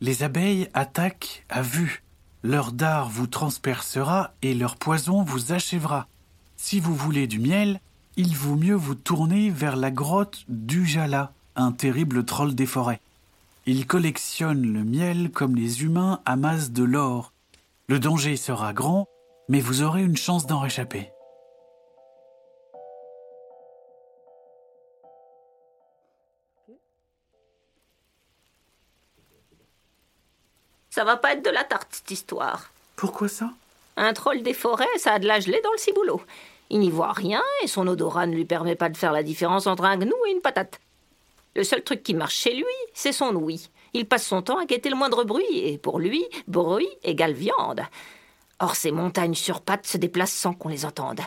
S1: Les abeilles attaquent à vue. Leur dard vous transpercera et leur poison vous achèvera. Si vous voulez du miel, il vaut mieux vous tourner vers la grotte d'Ujala, un terrible troll des forêts. Il collectionne le miel comme les humains amassent de l'or. Le danger sera grand, mais vous aurez une chance d'en réchapper.
S5: Ça va pas être de la tarte, cette histoire.
S1: Pourquoi ça?
S5: Un troll des forêts, ça a de la gelée dans le ciboulot. Il n'y voit rien et son odorat ne lui permet pas de faire la différence entre un gnou et une patate. Le seul truc qui marche chez lui, c'est son ouïe. Il passe son temps à guetter le moindre bruit, et pour lui, bruit égale viande. Or, ces montagnes sur pattes se déplacent sans qu'on les entende.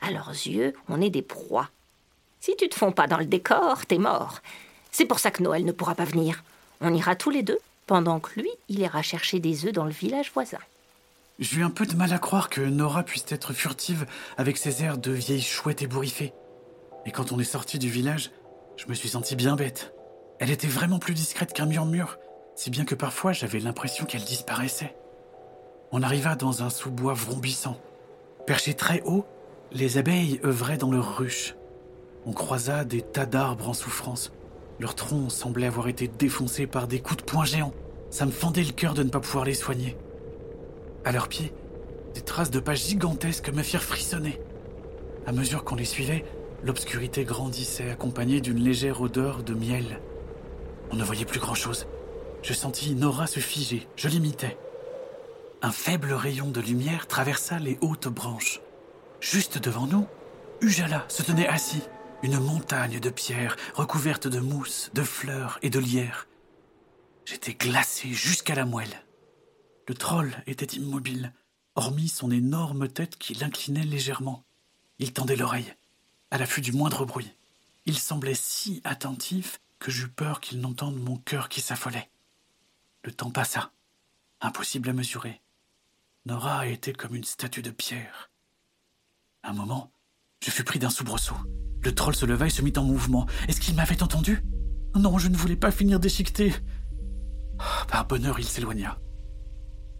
S5: À leurs yeux, on est des proies. Si tu te fonds pas dans le décor, t'es mort. C'est pour ça que Noël ne pourra pas venir. On ira tous les deux, pendant que lui, il ira chercher des œufs dans le village voisin.
S1: J'ai eu un peu de mal à croire que Nora puisse être furtive avec ses airs de vieille chouette ébouriffée. Et quand on est sorti du village, je me suis senti bien bête. Elle était vraiment plus discrète qu'un murmure, si bien que parfois j'avais l'impression qu'elle disparaissait. On arriva dans un sous-bois vrombissant. Perchés très haut, les abeilles œuvraient dans leurs ruches. On croisa des tas d'arbres en souffrance. Leurs troncs semblaient avoir été défoncés par des coups de poing géants. Ça me fendait le cœur de ne pas pouvoir les soigner. À leurs pieds, des traces de pas gigantesques me firent frissonner. À mesure qu'on les suivait, l'obscurité grandissait, accompagnée d'une légère odeur de miel. On ne voyait plus grand-chose. Je sentis Nora se figer, je l'imitais. Un faible rayon de lumière traversa les hautes branches. Juste devant nous, Ujala se tenait assis, une montagne de pierres recouverte de mousse, de fleurs et de lierre. J'étais glacé jusqu'à la moelle. Le troll était immobile, hormis son énorme tête qui l'inclinait légèrement. Il tendait l'oreille, à l'affût du moindre bruit. Il semblait si attentif que j'eus peur qu'il n'entende mon cœur qui s'affolait. Le temps passa. Impossible à mesurer. Nora était comme une statue de pierre. Un moment, je fus pris d'un soubresaut. Le troll se leva et se mit en mouvement. Est-ce qu'il m'avait entendu? Non, je ne voulais pas finir déchiqueté. Par bonheur, il s'éloigna.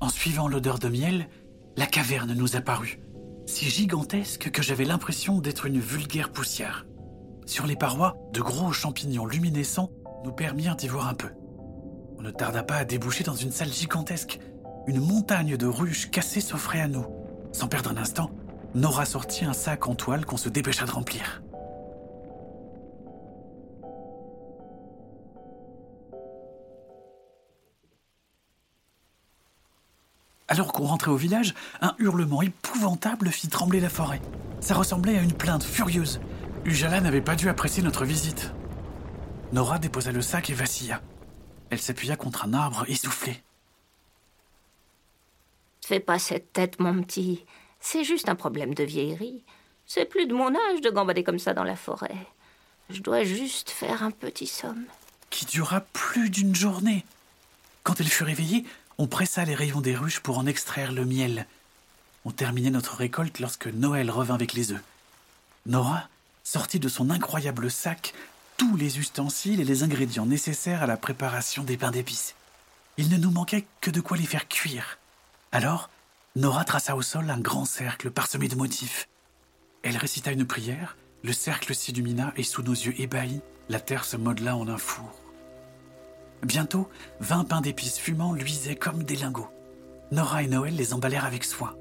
S1: En suivant l'odeur de miel, la caverne nous apparut, si gigantesque que j'avais l'impression d'être une vulgaire poussière. Sur les parois, de gros champignons luminescents nous permirent d'y voir un peu. On ne tarda pas à déboucher dans une salle gigantesque. Une montagne de ruches cassées s'offrait à nous. Sans perdre un instant, Nora sortit un sac en toile qu'on se dépêcha de remplir. Alors qu'on rentrait au village, un hurlement épouvantable fit trembler la forêt. Ça ressemblait à une plainte furieuse. Ujala n'avait pas dû apprécier notre visite. Nora déposa le sac et vacilla. Elle s'appuya contre un arbre essoufflé.
S5: Fais pas cette tête, mon petit. C'est juste un problème de vieillerie. C'est plus de mon âge de gambader comme ça dans la forêt. Je dois juste faire un petit somme.
S1: Qui dura plus d'une journée. Quand elle fut réveillée, on pressa les rayons des ruches pour en extraire le miel. On terminait notre récolte lorsque Noël revint avec les œufs. Nora sortit de son incroyable sac tous les ustensiles et les ingrédients nécessaires à la préparation des pains d'épices. Il ne nous manquait que de quoi les faire cuire. Alors, Nora traça au sol un grand cercle parsemé de motifs. Elle récita une prière, le cercle s'illumina et sous nos yeux ébahis, la terre se modela en un four. Bientôt, vingt pains d'épices fumants luisaient comme des lingots. Nora et Noël les emballèrent avec soin.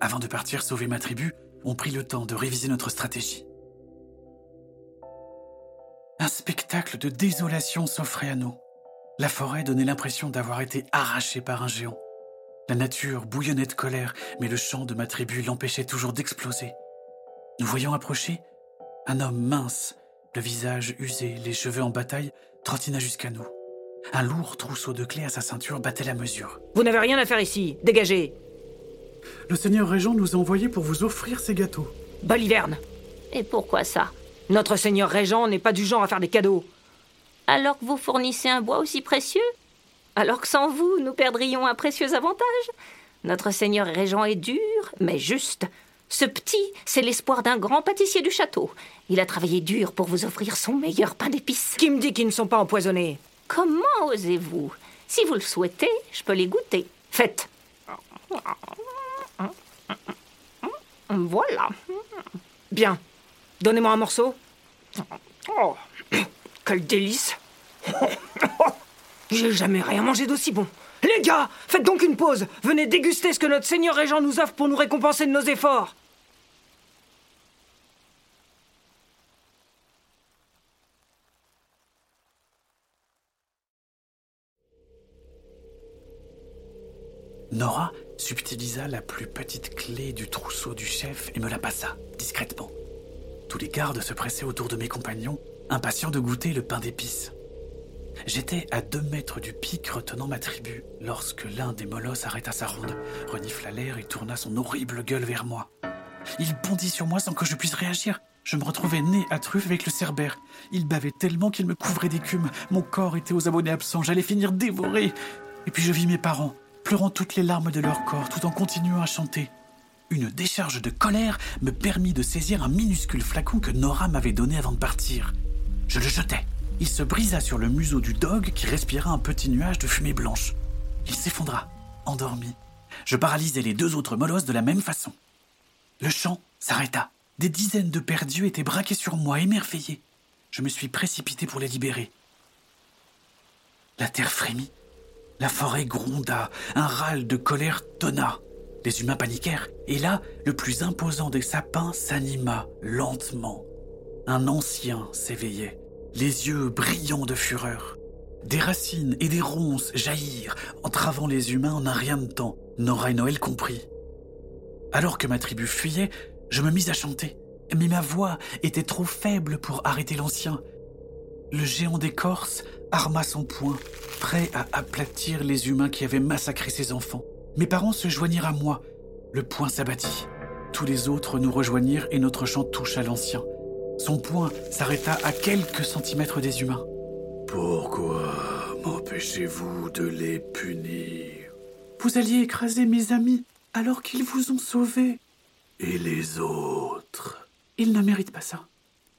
S1: Avant de partir sauver ma tribu, on prit le temps de réviser notre stratégie. Un spectacle de désolation s'offrait à nous. La forêt donnait l'impression d'avoir été arrachée par un géant. La nature bouillonnait de colère, mais le chant de ma tribu l'empêchait toujours d'exploser. Nous voyons approcher un homme mince, le visage usé, les cheveux en bataille, trottina jusqu'à nous. Un lourd trousseau de clés à sa ceinture battait la mesure.
S2: Vous n'avez rien à faire ici. Dégagez.
S1: Le seigneur régent nous a envoyés pour vous offrir ces gâteaux.
S2: Baliverne.
S5: Et pourquoi ça?
S2: Notre seigneur régent n'est pas du genre à faire des cadeaux.
S5: Alors que vous fournissez un bois aussi précieux? Alors que sans vous, nous perdrions un précieux avantage Notre seigneur régent est dur, mais juste. Ce petit, c'est l'espoir d'un grand pâtissier du château. Il a travaillé dur pour vous offrir son meilleur pain d'épices.
S2: Qui me dit qu'ils ne sont pas empoisonnés?
S5: Comment osez-vous? Si vous le souhaitez, je peux les goûter.
S2: Faites.
S5: Voilà.
S2: Bien. Donnez-moi un morceau. Oh, quel délice J'ai jamais rien mangé d'aussi bon. Les gars, faites donc une pause. Venez déguster ce que notre seigneur régent nous offre pour nous récompenser de nos efforts.
S1: Nora subtilisa la plus petite clé du trousseau du chef et me la passa, discrètement. Tous les gardes se pressaient autour de mes compagnons, impatients de goûter le pain d'épices. J'étais à deux mètres du pic retenant ma tribu lorsque l'un des molosses arrêta sa ronde, renifla l'air et tourna son horrible gueule vers moi. Il bondit sur moi sans que je puisse réagir. Je me retrouvais nez à truffe avec le cerbère. Il bavait tellement qu'il me couvrait d'écume. Mon corps était aux abonnés absents. J'allais finir dévoré. Et puis je vis mes parents, pleurant toutes les larmes de leur corps tout en continuant à chanter. Une décharge de colère me permit de saisir un minuscule flacon que Nora m'avait donné avant de partir. Je le jetai. Il se brisa sur le museau du dog qui respira un petit nuage de fumée blanche. Il s'effondra, endormi. Je paralysai les deux autres molosses de la même façon. Le chant s'arrêta. Des dizaines de perdus étaient braqués sur moi, émerveillés. Je me suis précipité pour les libérer. La terre frémit. La forêt gronda. Un râle de colère tonna. Les humains paniquèrent. Et là, le plus imposant des sapins s'anima lentement. Un ancien s'éveillait, les yeux brillants de fureur. Des racines et des ronces jaillirent, entravant les humains en un rien de temps, Nora et Noël compris. Alors que ma tribu fuyait, je me mis à chanter, mais ma voix était trop faible pour arrêter l'ancien. Le géant d'écorce arma son poing, prêt à aplatir les humains qui avaient massacré ses enfants. Mes parents se joignirent à moi. Le poing s'abattit. Tous les autres nous rejoignirent et notre chant toucha l'ancien. Son poing s'arrêta à quelques centimètres des humains.
S6: Pourquoi m'empêchez-vous de les punir?
S1: Vous alliez écraser mes amis alors qu'ils vous ont sauvés.
S6: Et les autres?
S1: Ils ne méritent pas ça.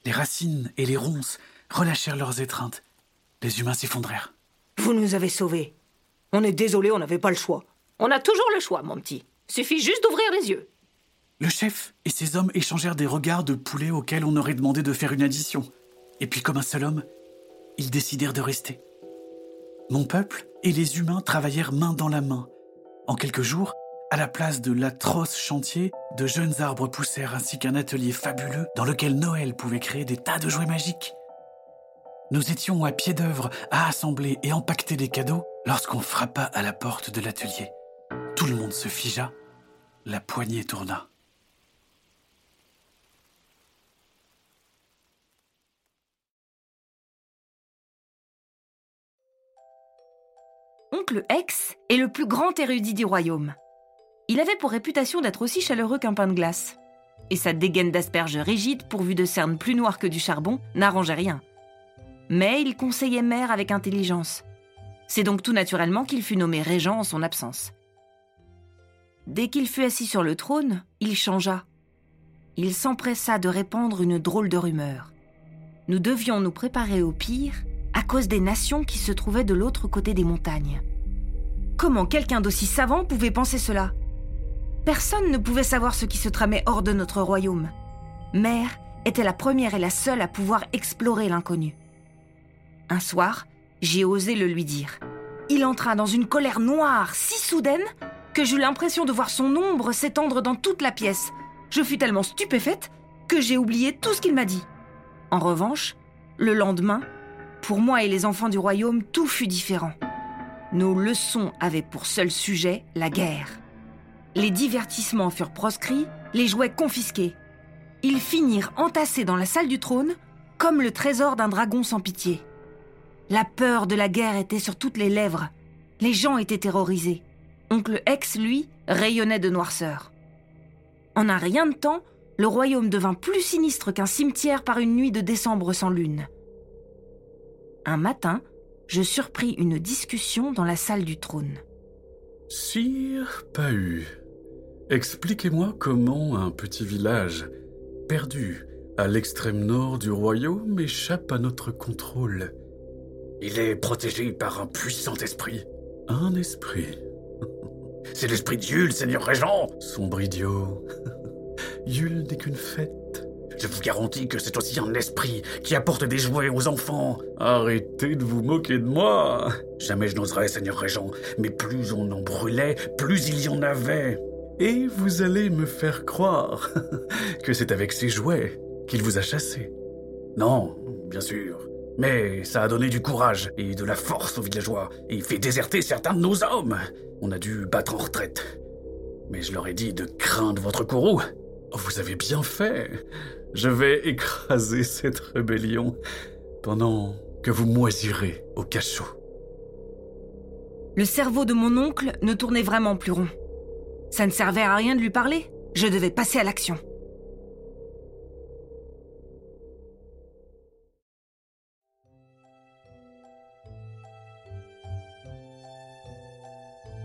S1: Les racines et les ronces relâchèrent leurs étreintes. Les humains s'effondrèrent.
S2: Vous nous avez sauvés. On est désolé, on n'avait pas le choix.
S5: On a toujours le choix, mon petit. Suffit juste d'ouvrir les yeux.
S1: Le chef et ses hommes échangèrent des regards de poulet auxquels on aurait demandé de faire une addition. Et puis, comme un seul homme, ils décidèrent de rester. Mon peuple et les humains travaillèrent main dans la main. En quelques jours, à la place de l'atroce chantier, de jeunes arbres poussèrent ainsi qu'un atelier fabuleux dans lequel Noël pouvait créer des tas de jouets magiques. Nous étions à pied d'œuvre à assembler et empaqueter des cadeaux lorsqu'on frappa à la porte de l'atelier. Tout le monde se figea, la poignée tourna.
S7: Oncle X est le plus grand érudit du royaume. Il avait pour réputation d'être aussi chaleureux qu'un pain de glace. Et sa dégaine d'asperges rigides, pourvue de cernes plus noires que du charbon, n'arrangeait rien. Mais il conseillait mère avec intelligence. C'est donc tout naturellement qu'il fut nommé régent en son absence. Dès qu'il fut assis sur le trône, il changea. Il s'empressa de répandre une drôle de rumeur. Nous devions nous préparer au pire cause des nations qui se trouvaient de l'autre côté des montagnes. Comment quelqu'un d'aussi savant pouvait penser cela? Personne ne pouvait savoir ce qui se tramait hors de notre royaume. Mère était la première et la seule à pouvoir explorer l'inconnu. Un soir, j'ai osé le lui dire. Il entra dans une colère noire si soudaine que j'eus l'impression de voir son ombre s'étendre dans toute la pièce. Je fus tellement stupéfaite que j'ai oublié tout ce qu'il m'a dit. En revanche,
S5: Le lendemain, pour moi et les enfants du royaume, tout fut différent. Nos leçons avaient pour seul sujet la guerre. Les divertissements furent proscrits, les jouets confisqués. Ils finirent entassés dans la salle du trône comme le trésor d'un dragon sans pitié. La peur de la guerre était sur toutes les lèvres. Les gens étaient terrorisés. Oncle X, lui, rayonnait de noirceur. En un rien de temps, le royaume devint plus sinistre qu'un cimetière par une nuit de décembre sans lune. Un matin, je surpris une discussion dans la salle du trône.
S1: Sire Pahu, expliquez-moi comment un petit village, perdu à l'extrême nord du royaume, échappe à notre contrôle.
S8: Il est protégé par un puissant esprit.
S1: Un esprit [laughs]
S8: C'est l'esprit de Yule, Seigneur Régent
S1: Sombre idiot. [laughs] Yule n'est qu'une fête.
S8: Je vous garantis que c'est aussi un esprit qui apporte des jouets aux enfants.
S1: Arrêtez de vous moquer de moi.
S8: Jamais je n'oserais, Seigneur Régent, mais plus on en brûlait, plus il y en avait.
S1: Et vous allez me faire croire [laughs] que c'est avec ces jouets qu'il vous a chassé.
S8: Non, bien sûr. Mais ça a donné du courage et de la force aux villageois et fait déserter certains de nos hommes. On a dû battre en retraite. Mais je leur ai dit de craindre votre courroux.
S1: Vous avez bien fait. Je vais écraser cette rébellion pendant que vous moisirez au cachot.
S5: Le cerveau de mon oncle ne tournait vraiment plus rond. Ça ne servait à rien de lui parler. Je devais passer à l'action.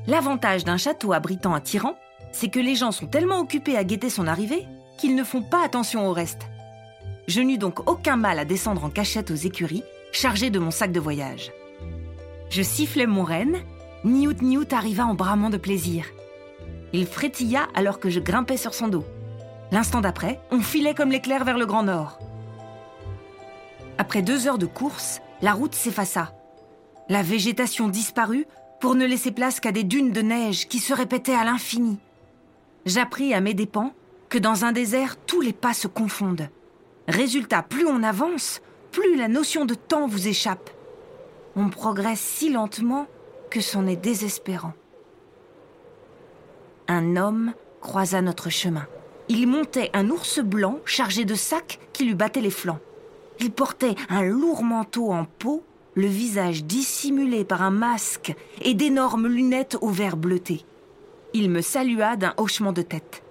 S5: L'avantage d'un château abritant un tyran, c'est que les gens sont tellement occupés à guetter son arrivée qu'ils ne font pas attention au reste. Je n'eus donc aucun mal à descendre en cachette aux écuries, chargé de mon sac de voyage. Je sifflai mon renne, Niout Niout arriva en bramant de plaisir. Il frétilla alors que je grimpais sur son dos. L'instant d'après, on filait comme l'éclair vers le Grand Nord. Après deux heures de course, la route s'effaça. La végétation disparut pour ne laisser place qu'à des dunes de neige qui se répétaient à l'infini. J'appris à mes dépens que dans un désert, tous les pas se confondent. Résultat, plus on avance, plus la notion de temps vous échappe. On progresse si lentement que c'en est désespérant. Un homme croisa notre chemin. Il montait un ours blanc chargé de sacs qui lui battaient les flancs. Il portait un lourd manteau en peau, le visage dissimulé par un masque et d'énormes lunettes au verre bleuté. Il me salua d'un hochement de tête.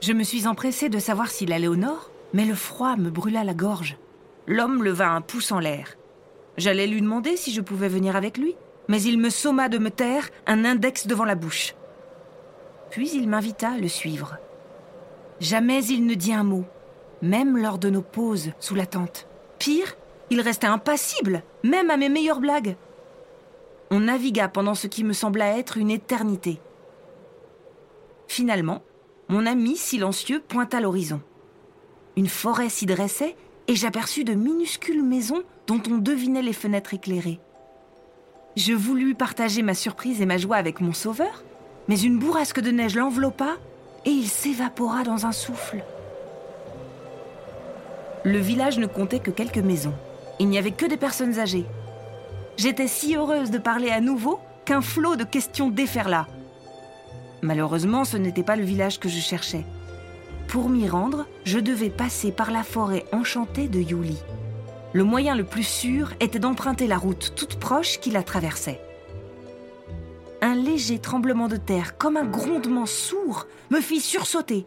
S5: Je me suis empressée de savoir s'il allait au nord, mais le froid me brûla la gorge. L'homme leva un pouce en l'air. J'allais lui demander si je pouvais venir avec lui, mais il me somma de me taire, un index devant la bouche. Puis il m'invita à le suivre. Jamais il ne dit un mot, même lors de nos pauses sous la tente. Pire, il restait impassible, même à mes meilleures blagues. On navigua pendant ce qui me sembla être une éternité. Finalement, mon ami silencieux pointa l'horizon. Une forêt s'y dressait et j'aperçus de minuscules maisons dont on devinait les fenêtres éclairées. Je voulus partager ma surprise et ma joie avec mon sauveur, mais une bourrasque de neige l'enveloppa et il s'évapora dans un souffle. Le village ne comptait que quelques maisons. Il n'y avait que des personnes âgées. J'étais si heureuse de parler à nouveau qu'un flot de questions déferla. Malheureusement, ce n'était pas le village que je cherchais. Pour m'y rendre, je devais passer par la forêt enchantée de Yuli. Le moyen le plus sûr était d'emprunter la route toute proche qui la traversait. Un léger tremblement de terre, comme un grondement sourd, me fit sursauter.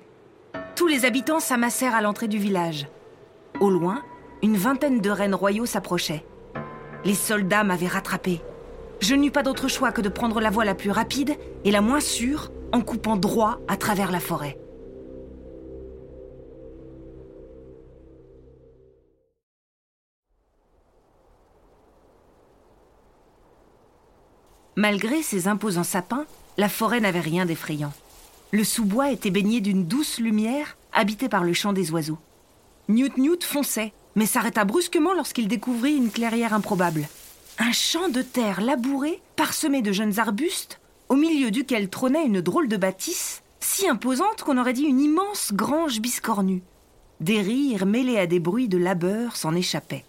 S5: Tous les habitants s'amassèrent à l'entrée du village. Au loin, une vingtaine de rennes royaux s'approchaient. Les soldats m'avaient rattrapé. Je n'eus pas d'autre choix que de prendre la voie la plus rapide et la moins sûre en coupant droit à travers la forêt. Malgré ses imposants sapins, la forêt n'avait rien d'effrayant. Le sous-bois était baigné d'une douce lumière, habité par le chant des oiseaux. Newt Newt fonçait, mais s'arrêta brusquement lorsqu'il découvrit une clairière improbable. Un champ de terre labouré, parsemé de jeunes arbustes, au milieu duquel trônait une drôle de bâtisse, si imposante qu'on aurait dit une immense grange biscornue. Des rires mêlés à des bruits de labeur s'en échappaient.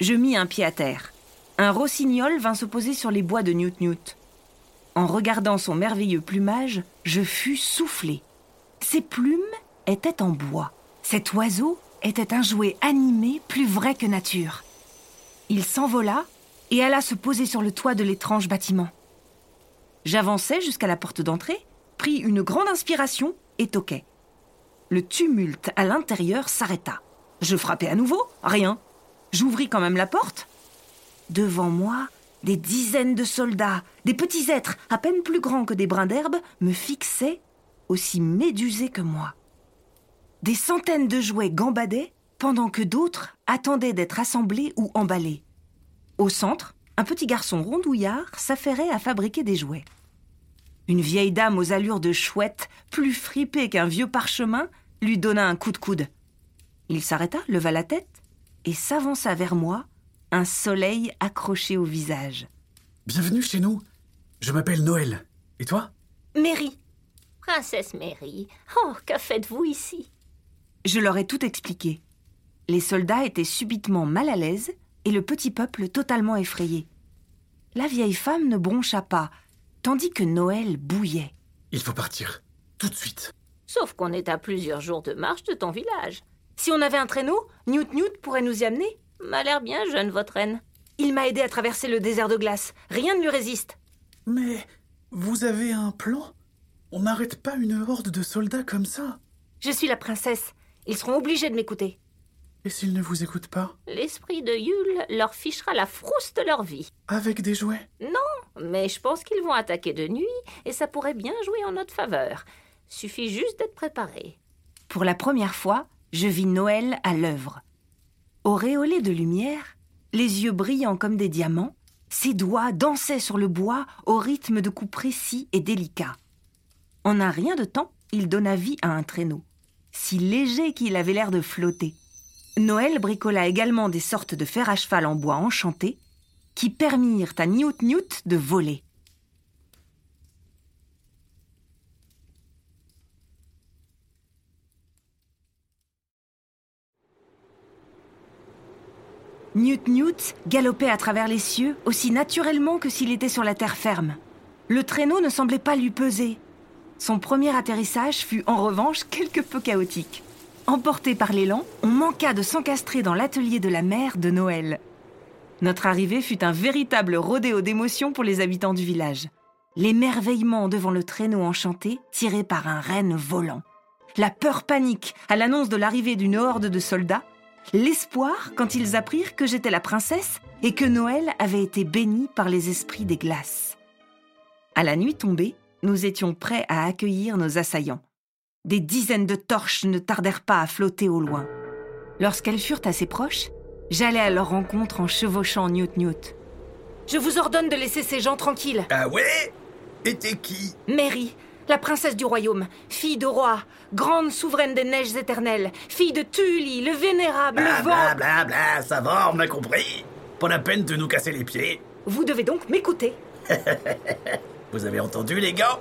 S5: Je mis un pied à terre. Un rossignol vint se poser sur les bois de Newt Newt. En regardant son merveilleux plumage, je fus soufflé. Ses plumes étaient en bois. Cet oiseau était un jouet animé plus vrai que nature. Il s'envola et alla se poser sur le toit de l'étrange bâtiment. J'avançai jusqu'à la porte d'entrée, pris une grande inspiration et toquai. Le tumulte à l'intérieur s'arrêta. Je frappai à nouveau, rien. J'ouvris quand même la porte. Devant moi, des dizaines de soldats, des petits êtres à peine plus grands que des brins d'herbe, me fixaient, aussi médusés que moi. Des centaines de jouets gambadaient, pendant que d'autres attendaient d'être assemblés ou emballés. Au centre, un petit garçon rondouillard s'affairait à fabriquer des jouets. Une vieille dame aux allures de chouette, plus fripée qu'un vieux parchemin, lui donna un coup de coude. Il s'arrêta, leva la tête et s'avança vers moi, un soleil accroché au visage.
S9: Bienvenue chez nous. Je m'appelle Noël. Et toi?
S10: Mary,
S11: Princesse Mary, oh, que faites-vous ici?
S5: Je leur ai tout expliqué. Les soldats étaient subitement mal à l'aise et le petit peuple totalement effrayé. La vieille femme ne broncha pas, tandis que Noël bouillait.
S9: Il faut partir. Tout de suite.
S11: Sauf qu'on est à plusieurs jours de marche de ton village.
S10: si on avait un traîneau, Newt Newt pourrait nous y amener.
S11: M'a l'air bien jeune, votre reine.
S10: Il m'a aidé à traverser le désert de glace. Rien ne lui résiste.
S9: Mais vous avez un plan? On n'arrête pas une horde de soldats comme ça?
S10: Je suis la princesse. Ils seront obligés de m'écouter.
S9: Et s'ils ne vous écoutent pas
S11: L'esprit de Yule leur fichera la frousse de leur vie.
S9: Avec des jouets
S11: Mais je pense qu'ils vont attaquer de nuit et ça pourrait bien jouer en notre faveur. Suffit juste d'être préparé.
S5: Pour la première fois, je vis Noël à l'œuvre. Auréolé de lumière, les yeux brillants comme des diamants, ses doigts dansaient sur le bois au rythme de coups précis et délicats. En un rien de temps, il donna vie à un traîneau, si léger qu'il avait l'air de flotter. Noël bricola également des sortes de fer à cheval en bois enchanté qui permirent à Newt Newt de voler. Newt Newt galopait à travers les cieux aussi naturellement que s'il était sur la terre ferme. Le traîneau ne semblait pas lui peser. Son premier atterrissage fut en revanche quelque peu chaotique. Emporté par l'élan, on manqua de s'encastrer dans l'atelier de la mère de Noël. Notre arrivée fut un véritable rodéo d'émotions pour les habitants du village. L'émerveillement devant le traîneau enchanté tiré par un renne volant. La peur panique à l'annonce de l'arrivée d'une horde de soldats. L'espoir quand ils apprirent que j'étais la princesse et que Noël avait été béni par les esprits des glaces. À la nuit tombée, nous étions prêts à accueillir nos assaillants. Des dizaines de torches ne tardèrent pas à flotter au loin. Lorsqu'elles furent assez proches, j'allai à leur rencontre en chevauchant Newt Newt.
S10: Je vous ordonne de laisser ces gens tranquilles.
S1: Ah ouais? Et t'es qui?
S10: Mary, la princesse du royaume, fille de roi, grande souveraine des neiges éternelles, fille de Tully, le vénérable,
S1: Bla
S10: le
S1: bla
S10: vent.
S1: bla bla, ça va, on a compris. Pas la peine de nous casser les pieds.
S10: Vous devez donc m'écouter. [laughs]
S1: Vous avez entendu, les gars?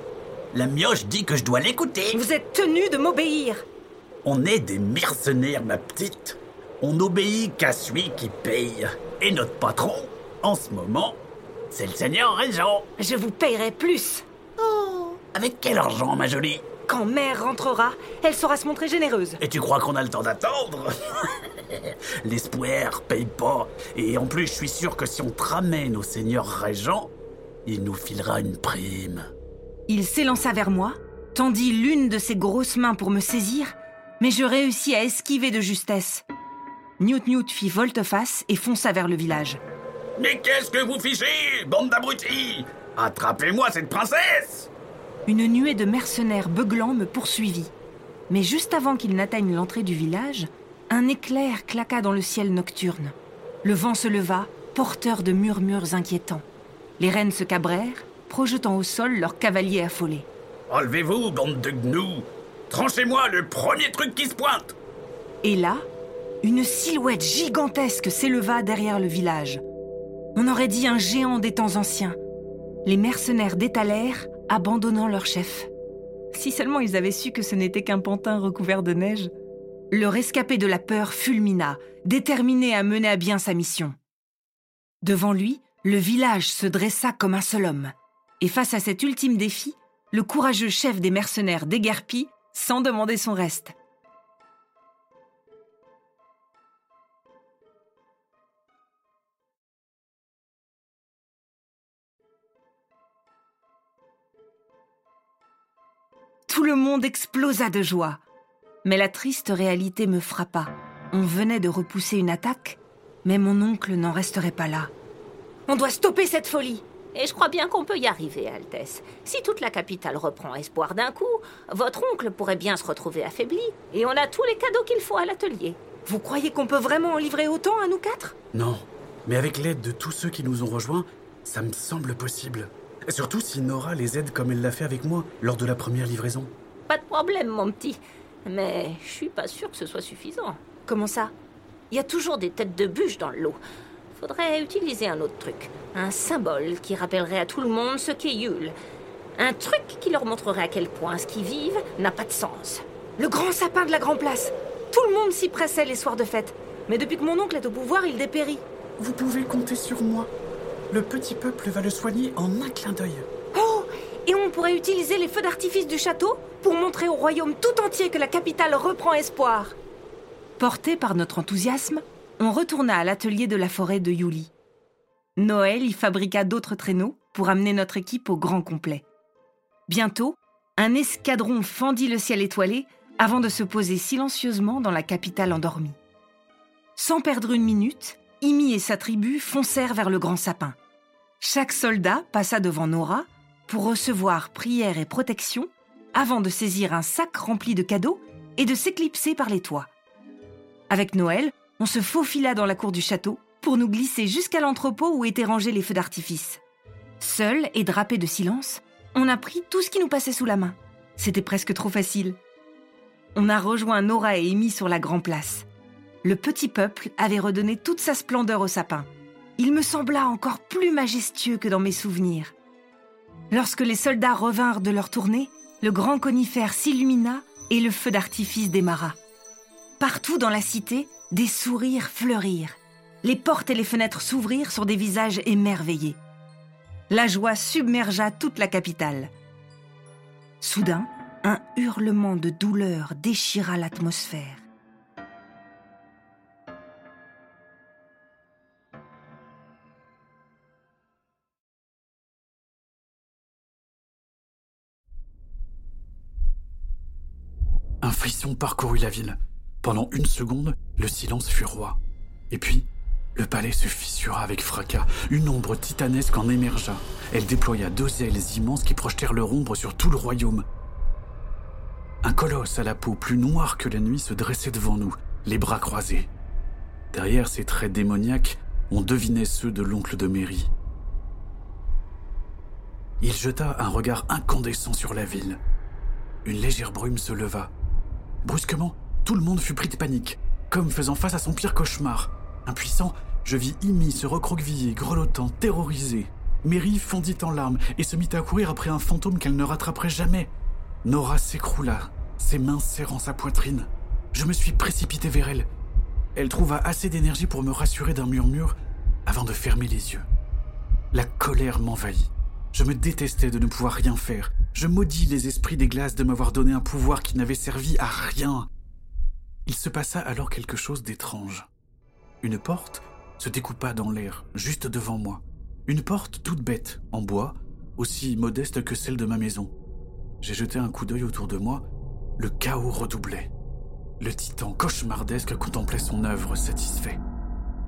S1: La mioche dit que je dois l'écouter.
S10: Vous êtes tenus de m'obéir.
S1: On est des mercenaires, ma petite. On n'obéit qu'à celui qui paye. Et notre patron, en ce moment, c'est le seigneur régent.
S10: Je vous payerai plus.
S1: Avec quel argent, ma jolie?
S10: Quand mère rentrera, elle saura se montrer généreuse.
S1: Et tu crois qu'on a le temps d'attendre? [laughs] L'espoir paye pas. Et en plus, je suis sûr que si on te ramène au seigneur régent, il nous filera une prime.
S5: Il s'élança vers moi, tendit l'une de ses grosses mains pour me saisir, mais je réussis à esquiver de justesse. Newt Newt fit volte-face et fonça vers le village.
S1: Mais qu'est-ce que vous fichez, bande d'abrutis? Attrapez-moi cette princesse
S5: Une nuée de mercenaires beuglants me poursuivit. Mais juste avant qu'ils n'atteignent l'entrée du village, un éclair claqua dans le ciel nocturne. Le vent se leva, porteur de murmures inquiétants. Les reines se cabrèrent, projetant au sol leurs cavaliers affolés.
S1: Enlevez-vous, bande de gnous Tranchez-moi le premier truc qui se pointe
S5: Et là, une silhouette gigantesque s'éleva derrière le village. On aurait dit un géant des temps anciens. Les mercenaires détalèrent, abandonnant leur chef. Si seulement ils avaient su que ce n'était qu'un pantin recouvert de neige. Le rescapé de la peur fulmina, déterminé à mener à bien sa mission. Devant lui, le village se dressa comme un seul homme. Et face à cet ultime défi, le courageux chef des mercenaires déguerpit sans demander son reste. Tout le monde explosa de joie. Mais la triste réalité me frappa. On venait de repousser une attaque, mais mon oncle n'en resterait pas là.
S12: On doit stopper cette folie
S13: Et je crois bien qu'on peut y arriver, Altesse. Si toute la capitale reprend espoir d'un coup, votre oncle pourrait bien se retrouver affaibli, et on a tous les cadeaux qu'il faut à l'atelier.
S12: Vous croyez qu'on peut vraiment en livrer autant à nous quatre?
S1: Non, mais avec l'aide de tous ceux qui nous ont rejoints, ça me semble possible. Surtout si Nora les aide comme elle l'a fait avec moi lors de la première livraison.
S13: Pas de problème, mon petit. Mais je suis pas sûr que ce soit suffisant.
S12: Comment ça?
S13: Il y a toujours des têtes de bûche dans le lot. Faudrait utiliser un autre truc. Un symbole qui rappellerait à tout le monde ce qu'est Yule. Un truc qui leur montrerait à quel point ce qu'ils vivent n'a pas de sens.
S12: Le grand sapin de la Grand Place Tout le monde s'y pressait les soirs de fête. Mais depuis que mon oncle est au pouvoir, il dépérit.
S1: Vous pouvez compter sur moi. Le petit peuple va le soigner en un clin d'œil.
S12: Oh Et on pourrait utiliser les feux d'artifice du château pour montrer au royaume tout entier que la capitale reprend espoir.
S5: Porté par notre enthousiasme, on retourna à l'atelier de la forêt de Yuli. Noël y fabriqua d'autres traîneaux pour amener notre équipe au grand complet. Bientôt, un escadron fendit le ciel étoilé avant de se poser silencieusement dans la capitale endormie. Sans perdre une minute, Imi et sa tribu foncèrent vers le grand sapin. Chaque soldat passa devant Nora pour recevoir prière et protection avant de saisir un sac rempli de cadeaux et de s'éclipser par les toits. Avec Noël, on se faufila dans la cour du château pour nous glisser jusqu'à l'entrepôt où étaient rangés les feux d'artifice. Seuls et drapés de silence, on a pris tout ce qui nous passait sous la main. C'était presque trop facile. On a rejoint Nora et Amy sur la grande place. Le petit peuple avait redonné toute sa splendeur au sapin. Il me sembla encore plus majestueux que dans mes souvenirs. Lorsque les soldats revinrent de leur tournée, le grand conifère s'illumina et le feu d'artifice démarra. Partout dans la cité, des sourires fleurirent. Les portes et les fenêtres s'ouvrirent sur des visages émerveillés. La joie submergea toute la capitale. Soudain, un hurlement de douleur déchira l'atmosphère.
S1: Un frisson parcourut la ville. Pendant une seconde, le silence fut roi. Et puis, le palais se fissura avec fracas. Une ombre titanesque en émergea. Elle déploya deux ailes immenses qui projetèrent leur ombre sur tout le royaume. Un colosse à la peau plus noire que la nuit se dressait devant nous, les bras croisés. Derrière ses traits démoniaques, on devinait ceux de l'oncle de Mary. Il jeta un regard incandescent sur la ville. Une légère brume se leva. Brusquement, tout le monde fut pris de panique, comme faisant face à son pire cauchemar. Impuissant, je vis Imi se recroqueviller, grelottant, terrorisé. Mary fondit en larmes et se mit à courir après un fantôme qu'elle ne rattraperait jamais. Nora s'écroula, ses mains serrant sa poitrine. Je me suis précipité vers elle. Elle trouva assez d'énergie pour me rassurer d'un murmure avant de fermer les yeux. La colère m'envahit. Je me détestais de ne pouvoir rien faire. Je maudis les esprits des glaces de m'avoir donné un pouvoir qui n'avait servi à rien. Il se passa alors quelque chose d'étrange. Une porte se découpa dans l'air, juste devant moi. Une porte toute bête, en bois, aussi modeste que celle de ma maison. J'ai jeté un coup d'œil autour de moi. Le chaos redoublait. Le titan cauchemardesque contemplait son œuvre satisfait.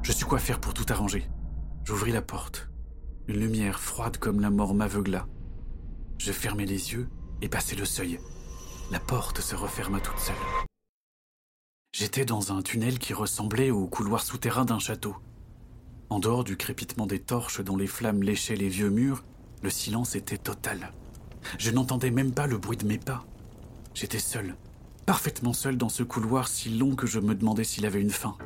S1: Je sus quoi faire pour tout arranger. J'ouvris la porte. Une lumière froide comme la mort m'aveugla. Je fermai les yeux et passai le seuil. La porte se referma toute seule. J'étais dans un tunnel qui ressemblait au couloir souterrain d'un château. En dehors du crépitement des torches dont les flammes léchaient les vieux murs, le silence était total. Je n'entendais même pas le bruit de mes pas. J'étais seul, parfaitement seul dans ce couloir si long que je me demandais s'il avait une fin.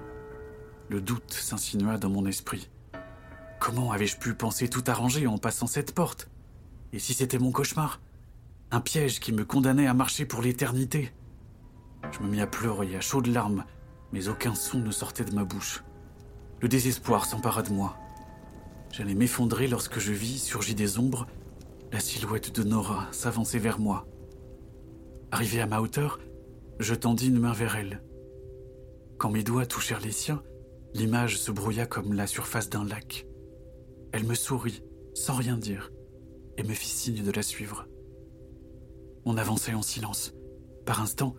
S1: Le doute s'insinua dans mon esprit. Comment avais-je pu penser tout arranger en passant cette porte? Et si c'était mon cauchemar? Un piège qui me condamnait à marcher pour l'éternité Je me mis à pleurer à chaudes larmes, mais aucun son ne sortait de ma bouche. Le désespoir s'empara de moi. J'allais m'effondrer lorsque je vis, surgit des ombres, la silhouette de Nora s'avancer vers moi. Arrivé à ma hauteur, je tendis une main vers elle. Quand mes doigts touchèrent les siens, l'image se brouilla comme la surface d'un lac. Elle me sourit, sans rien dire, et me fit signe de la suivre. On avançait en silence. Par instant,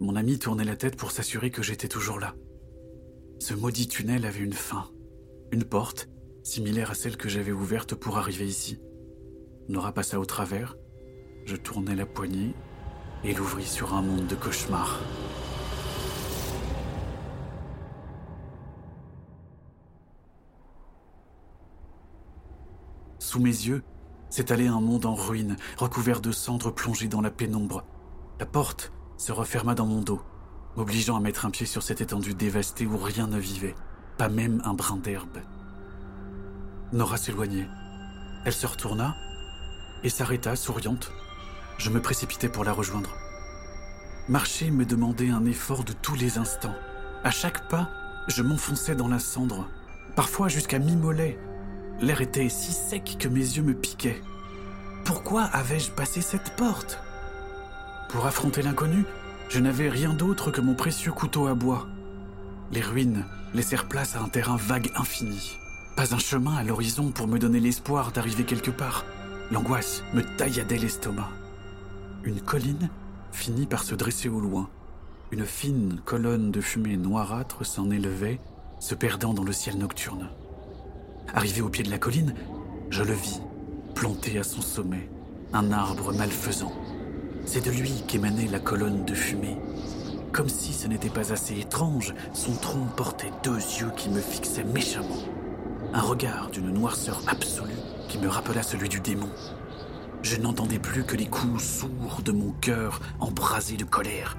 S1: mon ami tournait la tête pour s'assurer que j'étais toujours là. Ce maudit tunnel avait une fin, une porte, similaire à celle que j'avais ouverte pour arriver ici. Nora passa au travers, je tournai la poignée et l'ouvris sur un monde de cauchemars. Sous mes yeux s'étalait un monde en ruine, recouvert de cendres plongées dans la pénombre. La porte se referma dans mon dos, m'obligeant à mettre un pied sur cette étendue dévastée où rien ne vivait, pas même un brin d'herbe. Nora s'éloignait. Elle se retourna et s'arrêta, souriante. Je me précipitais pour la rejoindre. Marcher me demandait un effort de tous les instants. À chaque pas, je m'enfonçais dans la cendre, parfois jusqu'à mi-mollet. L'air était si sec que mes yeux me piquaient. Pourquoi avais-je passé cette porte? Pour affronter l'inconnu, je n'avais rien d'autre que mon précieux couteau à bois. Les ruines laissèrent place à un terrain vague infini. Pas un chemin à l'horizon pour me donner l'espoir d'arriver quelque part. L'angoisse me tailladait l'estomac. Une colline finit par se dresser au loin. Une fine colonne de fumée noirâtre s'en élevait, se perdant dans le ciel nocturne. Arrivé au pied de la colline, je le vis, planté à son sommet, un arbre malfaisant. C'est de lui qu'émanait la colonne de fumée. Comme si ce n'était pas assez étrange, son tronc portait deux yeux qui me fixaient méchamment. Un regard d'une noirceur absolue qui me rappela celui du démon. Je n'entendais plus que les coups sourds de mon cœur embrasé de colère.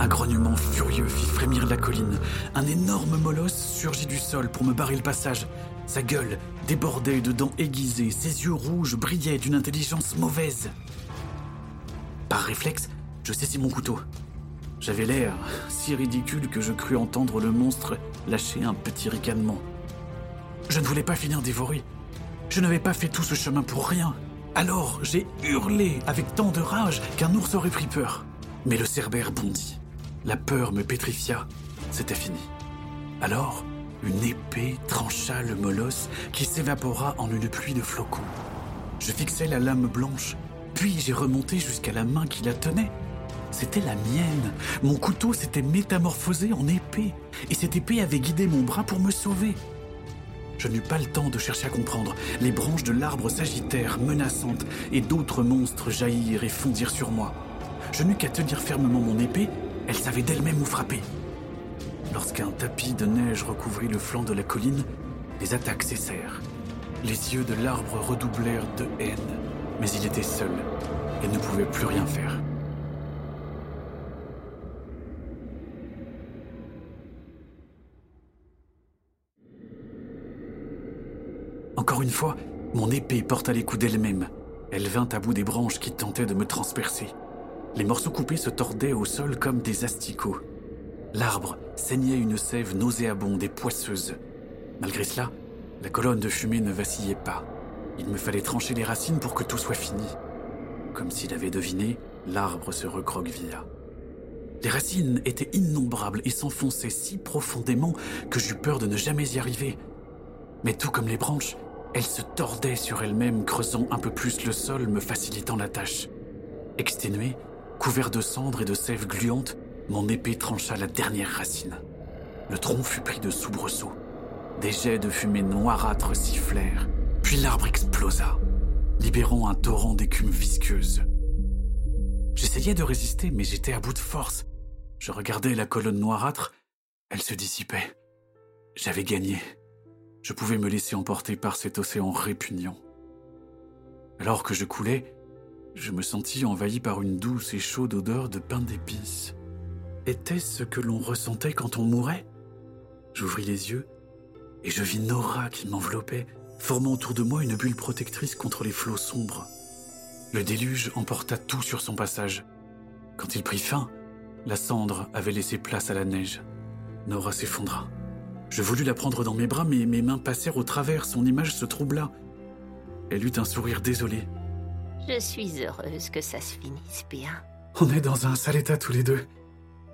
S1: Un grognement furieux fit frémir la colline. Un énorme molosse surgit du sol pour me barrer le passage. Sa gueule débordait de dents aiguisées, ses yeux rouges brillaient d'une intelligence mauvaise. Par réflexe, je saisis mon couteau. J'avais l'air si ridicule que je crus entendre le monstre lâcher un petit ricanement. Je ne voulais pas finir dévoré. Je n'avais pas fait tout ce chemin pour rien. Alors j'ai hurlé avec tant de rage qu'un ours aurait pris peur. Mais le cerbère bondit. La peur me pétrifia. C'était fini. Alors, une épée trancha le molosse qui s'évapora en une pluie de flocons. Je fixai la lame blanche, puis j'ai remonté jusqu'à la main qui la tenait. C'était la mienne. Mon couteau s'était métamorphosé en épée, et cette épée avait guidé mon bras pour me sauver. Je n'eus pas le temps de chercher à comprendre. Les branches de l'arbre s'agitèrent, menaçantes, et d'autres monstres jaillirent et fondirent sur moi. Je n'eus qu'à tenir fermement mon épée, elle savait d'elle-même où frapper. Lorsqu'un tapis de neige recouvrit le flanc de la colline, les attaques cessèrent. Les yeux de l'arbre redoublèrent de haine, mais il était seul et ne pouvait plus rien faire. Encore une fois, mon épée porta les coups d'elle-même. Elle vint à bout des branches qui tentaient de me transpercer. Les morceaux coupés se tordaient au sol comme des asticots. L'arbre saignait une sève nauséabonde et poisseuse. Malgré cela, la colonne de fumée ne vacillait pas. Il me fallait trancher les racines pour que tout soit fini. Comme s'il avait deviné, l'arbre se recroquevilla. Les racines étaient innombrables et s'enfonçaient si profondément que j'eus peur de ne jamais y arriver. Mais tout comme les branches, elles se tordaient sur elles-mêmes, creusant un peu plus le sol, me facilitant la tâche. Exténué, couvert de cendres et de sève gluante, mon épée trancha la dernière racine. Le tronc fut pris de soubresauts. Des jets de fumée noirâtre sifflèrent, puis l'arbre explosa, libérant un torrent d'écume visqueuse. J'essayais de résister, mais j'étais à bout de force. Je regardais la colonne noirâtre, elle se dissipait. J'avais gagné. Je pouvais me laisser emporter par cet océan répugnant. Alors que je coulais, je me sentis envahi par une douce et chaude odeur de pain d'épices. Était-ce ce que l'on ressentait quand on mourait? J'ouvris les yeux et je vis Nora qui m'enveloppait, formant autour de moi une bulle protectrice contre les flots sombres. Le déluge emporta tout sur son passage. Quand il prit fin, la cendre avait laissé place à la neige. Nora s'effondra. Je voulus la prendre dans mes bras, mais mes mains passèrent au travers, son image se troubla. Elle eut un sourire désolé.
S5: Je suis heureuse que ça se finisse bien.
S1: On est dans un sale état tous les deux.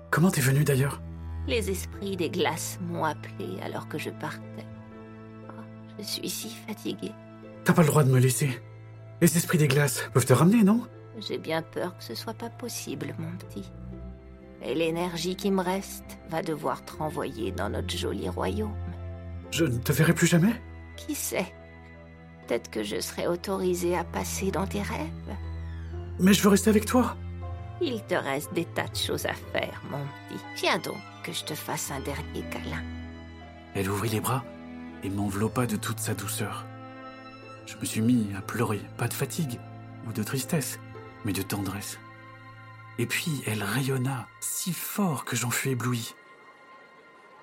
S1: Comment t'es venu d'ailleurs?
S5: Les esprits des glaces m'ont appelé alors que je partais. Je suis si fatiguée.
S1: T'as pas le droit de me laisser. Les esprits des glaces peuvent te ramener, non?
S5: J'ai bien peur que ce soit pas possible, mon petit. Et l'énergie qui me reste va devoir te renvoyer dans notre joli royaume.
S1: Je ne te verrai plus jamais?
S5: Qui sait? Peut-être que je serai autorisée à passer dans tes rêves.
S1: Mais je veux rester avec toi.
S5: Il te reste des tas de choses à faire, mon petit. Viens donc que je te fasse un dernier câlin.
S1: Elle ouvrit les bras et m'enveloppa de toute sa douceur. Je me suis mis à pleurer, pas de fatigue ou de tristesse, mais de tendresse. Et puis elle rayonna si fort que j'en fus ébloui.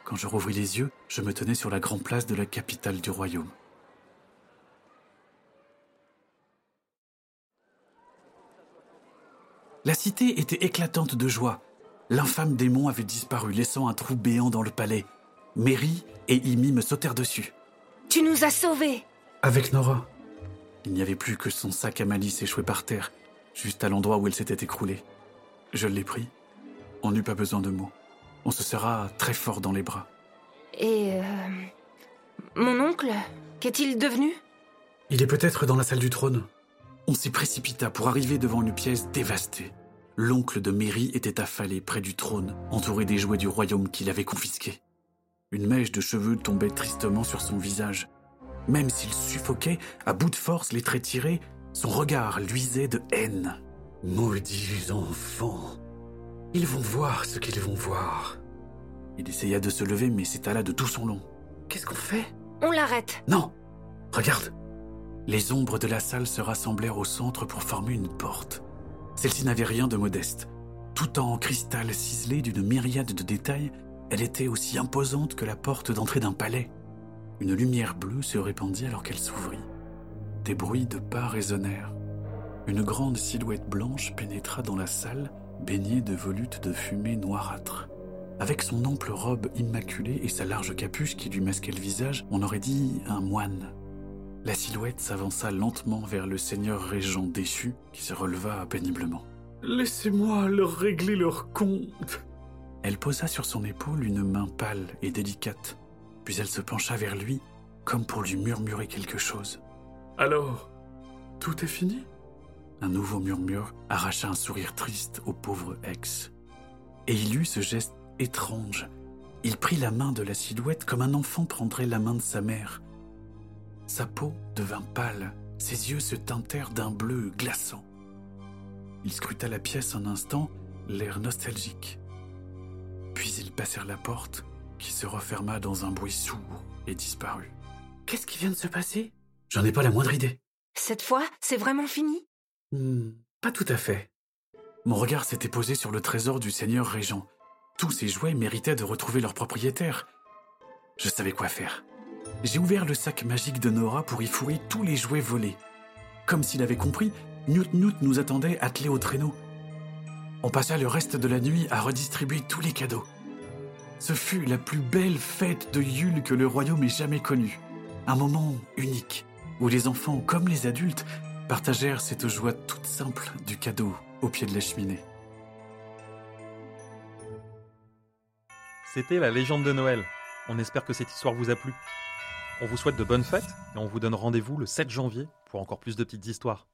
S1: Quand je rouvris les yeux, je me tenais sur la grande place de la capitale du royaume. La cité était éclatante de joie. L'infâme démon avait disparu, laissant un trou béant dans le palais. Mary et Imi me sautèrent dessus.
S2: Tu nous as sauvés
S1: Avec Nora. Il n'y avait plus que son sac à malice échoué par terre, juste à l'endroit où elle s'était écroulée. Je l'ai pris. On n'eut pas besoin de mots. On se serra très fort dans les bras.
S2: Et... euh, Mon oncle Qu'est-il devenu?
S1: Il est peut-être dans la salle du trône. On s'y précipita pour arriver devant une pièce dévastée. L'oncle de Mary était affalé près du trône, entouré des jouets du royaume qu'il avait confisqués. Une mèche de cheveux tombait tristement sur son visage. Même s'il suffoquait, à bout de force, les traits tirés, son regard luisait de haine.
S6: Maudits enfants. Ils vont voir ce qu'ils vont voir.
S1: Il essaya de se lever, mais s'étala de tout son long. Qu'est-ce qu'on fait?
S2: On l'arrête
S1: Non Regarde Les ombres de la salle se rassemblèrent au centre pour former une porte. Celle-ci n'avait rien de modeste. Tout en cristal ciselé d'une myriade de détails, elle était aussi imposante que la porte d'entrée d'un palais. Une lumière bleue se répandit alors qu'elle s'ouvrit. Des bruits de pas résonnèrent. Une grande silhouette blanche pénétra dans la salle, baignée de volutes de fumée noirâtre. Avec son ample robe immaculée et sa large capuche qui lui masquait le visage, on aurait dit un moine. La silhouette s'avança lentement vers le seigneur régent déchu qui se releva péniblement.
S6: Laissez-moi leur régler leur compte.
S1: Elle posa sur son épaule une main pâle et délicate, puis elle se pencha vers lui comme pour lui murmurer quelque chose.
S6: Alors, tout est fini?
S1: Un nouveau murmure arracha un sourire triste au pauvre ex. Et il eut ce geste étrange. Il prit la main de la silhouette comme un enfant prendrait la main de sa mère. Sa peau devint pâle, ses yeux se teintèrent d'un bleu glaçant. Il scruta la pièce un instant, l'air nostalgique. Puis ils passèrent la porte, qui se referma dans un bruit sourd et disparut. Qu'est-ce qui vient de se passer? J'en ai pas la moindre idée.
S2: Cette fois, c'est vraiment fini?
S1: Hmm, pas tout à fait. Mon regard s'était posé sur le trésor du seigneur régent. Tous ces jouets méritaient de retrouver leur propriétaire. Je savais quoi faire. J'ai ouvert le sac magique de Nora pour y fourrer tous les jouets volés. Comme s'il avait compris, Newt Newt nous attendait attelés au traîneau. On passa le reste de la nuit à redistribuer tous les cadeaux. Ce fut la plus belle fête de Yule que le royaume ait jamais connue. Un moment unique, où les enfants comme les adultes partagèrent cette joie toute simple du cadeau au pied de la cheminée.
S14: C'était la légende de Noël. On espère que cette histoire vous a plu. On vous souhaite de bonnes fêtes et on vous donne rendez-vous le 7 janvier pour encore plus de petites histoires.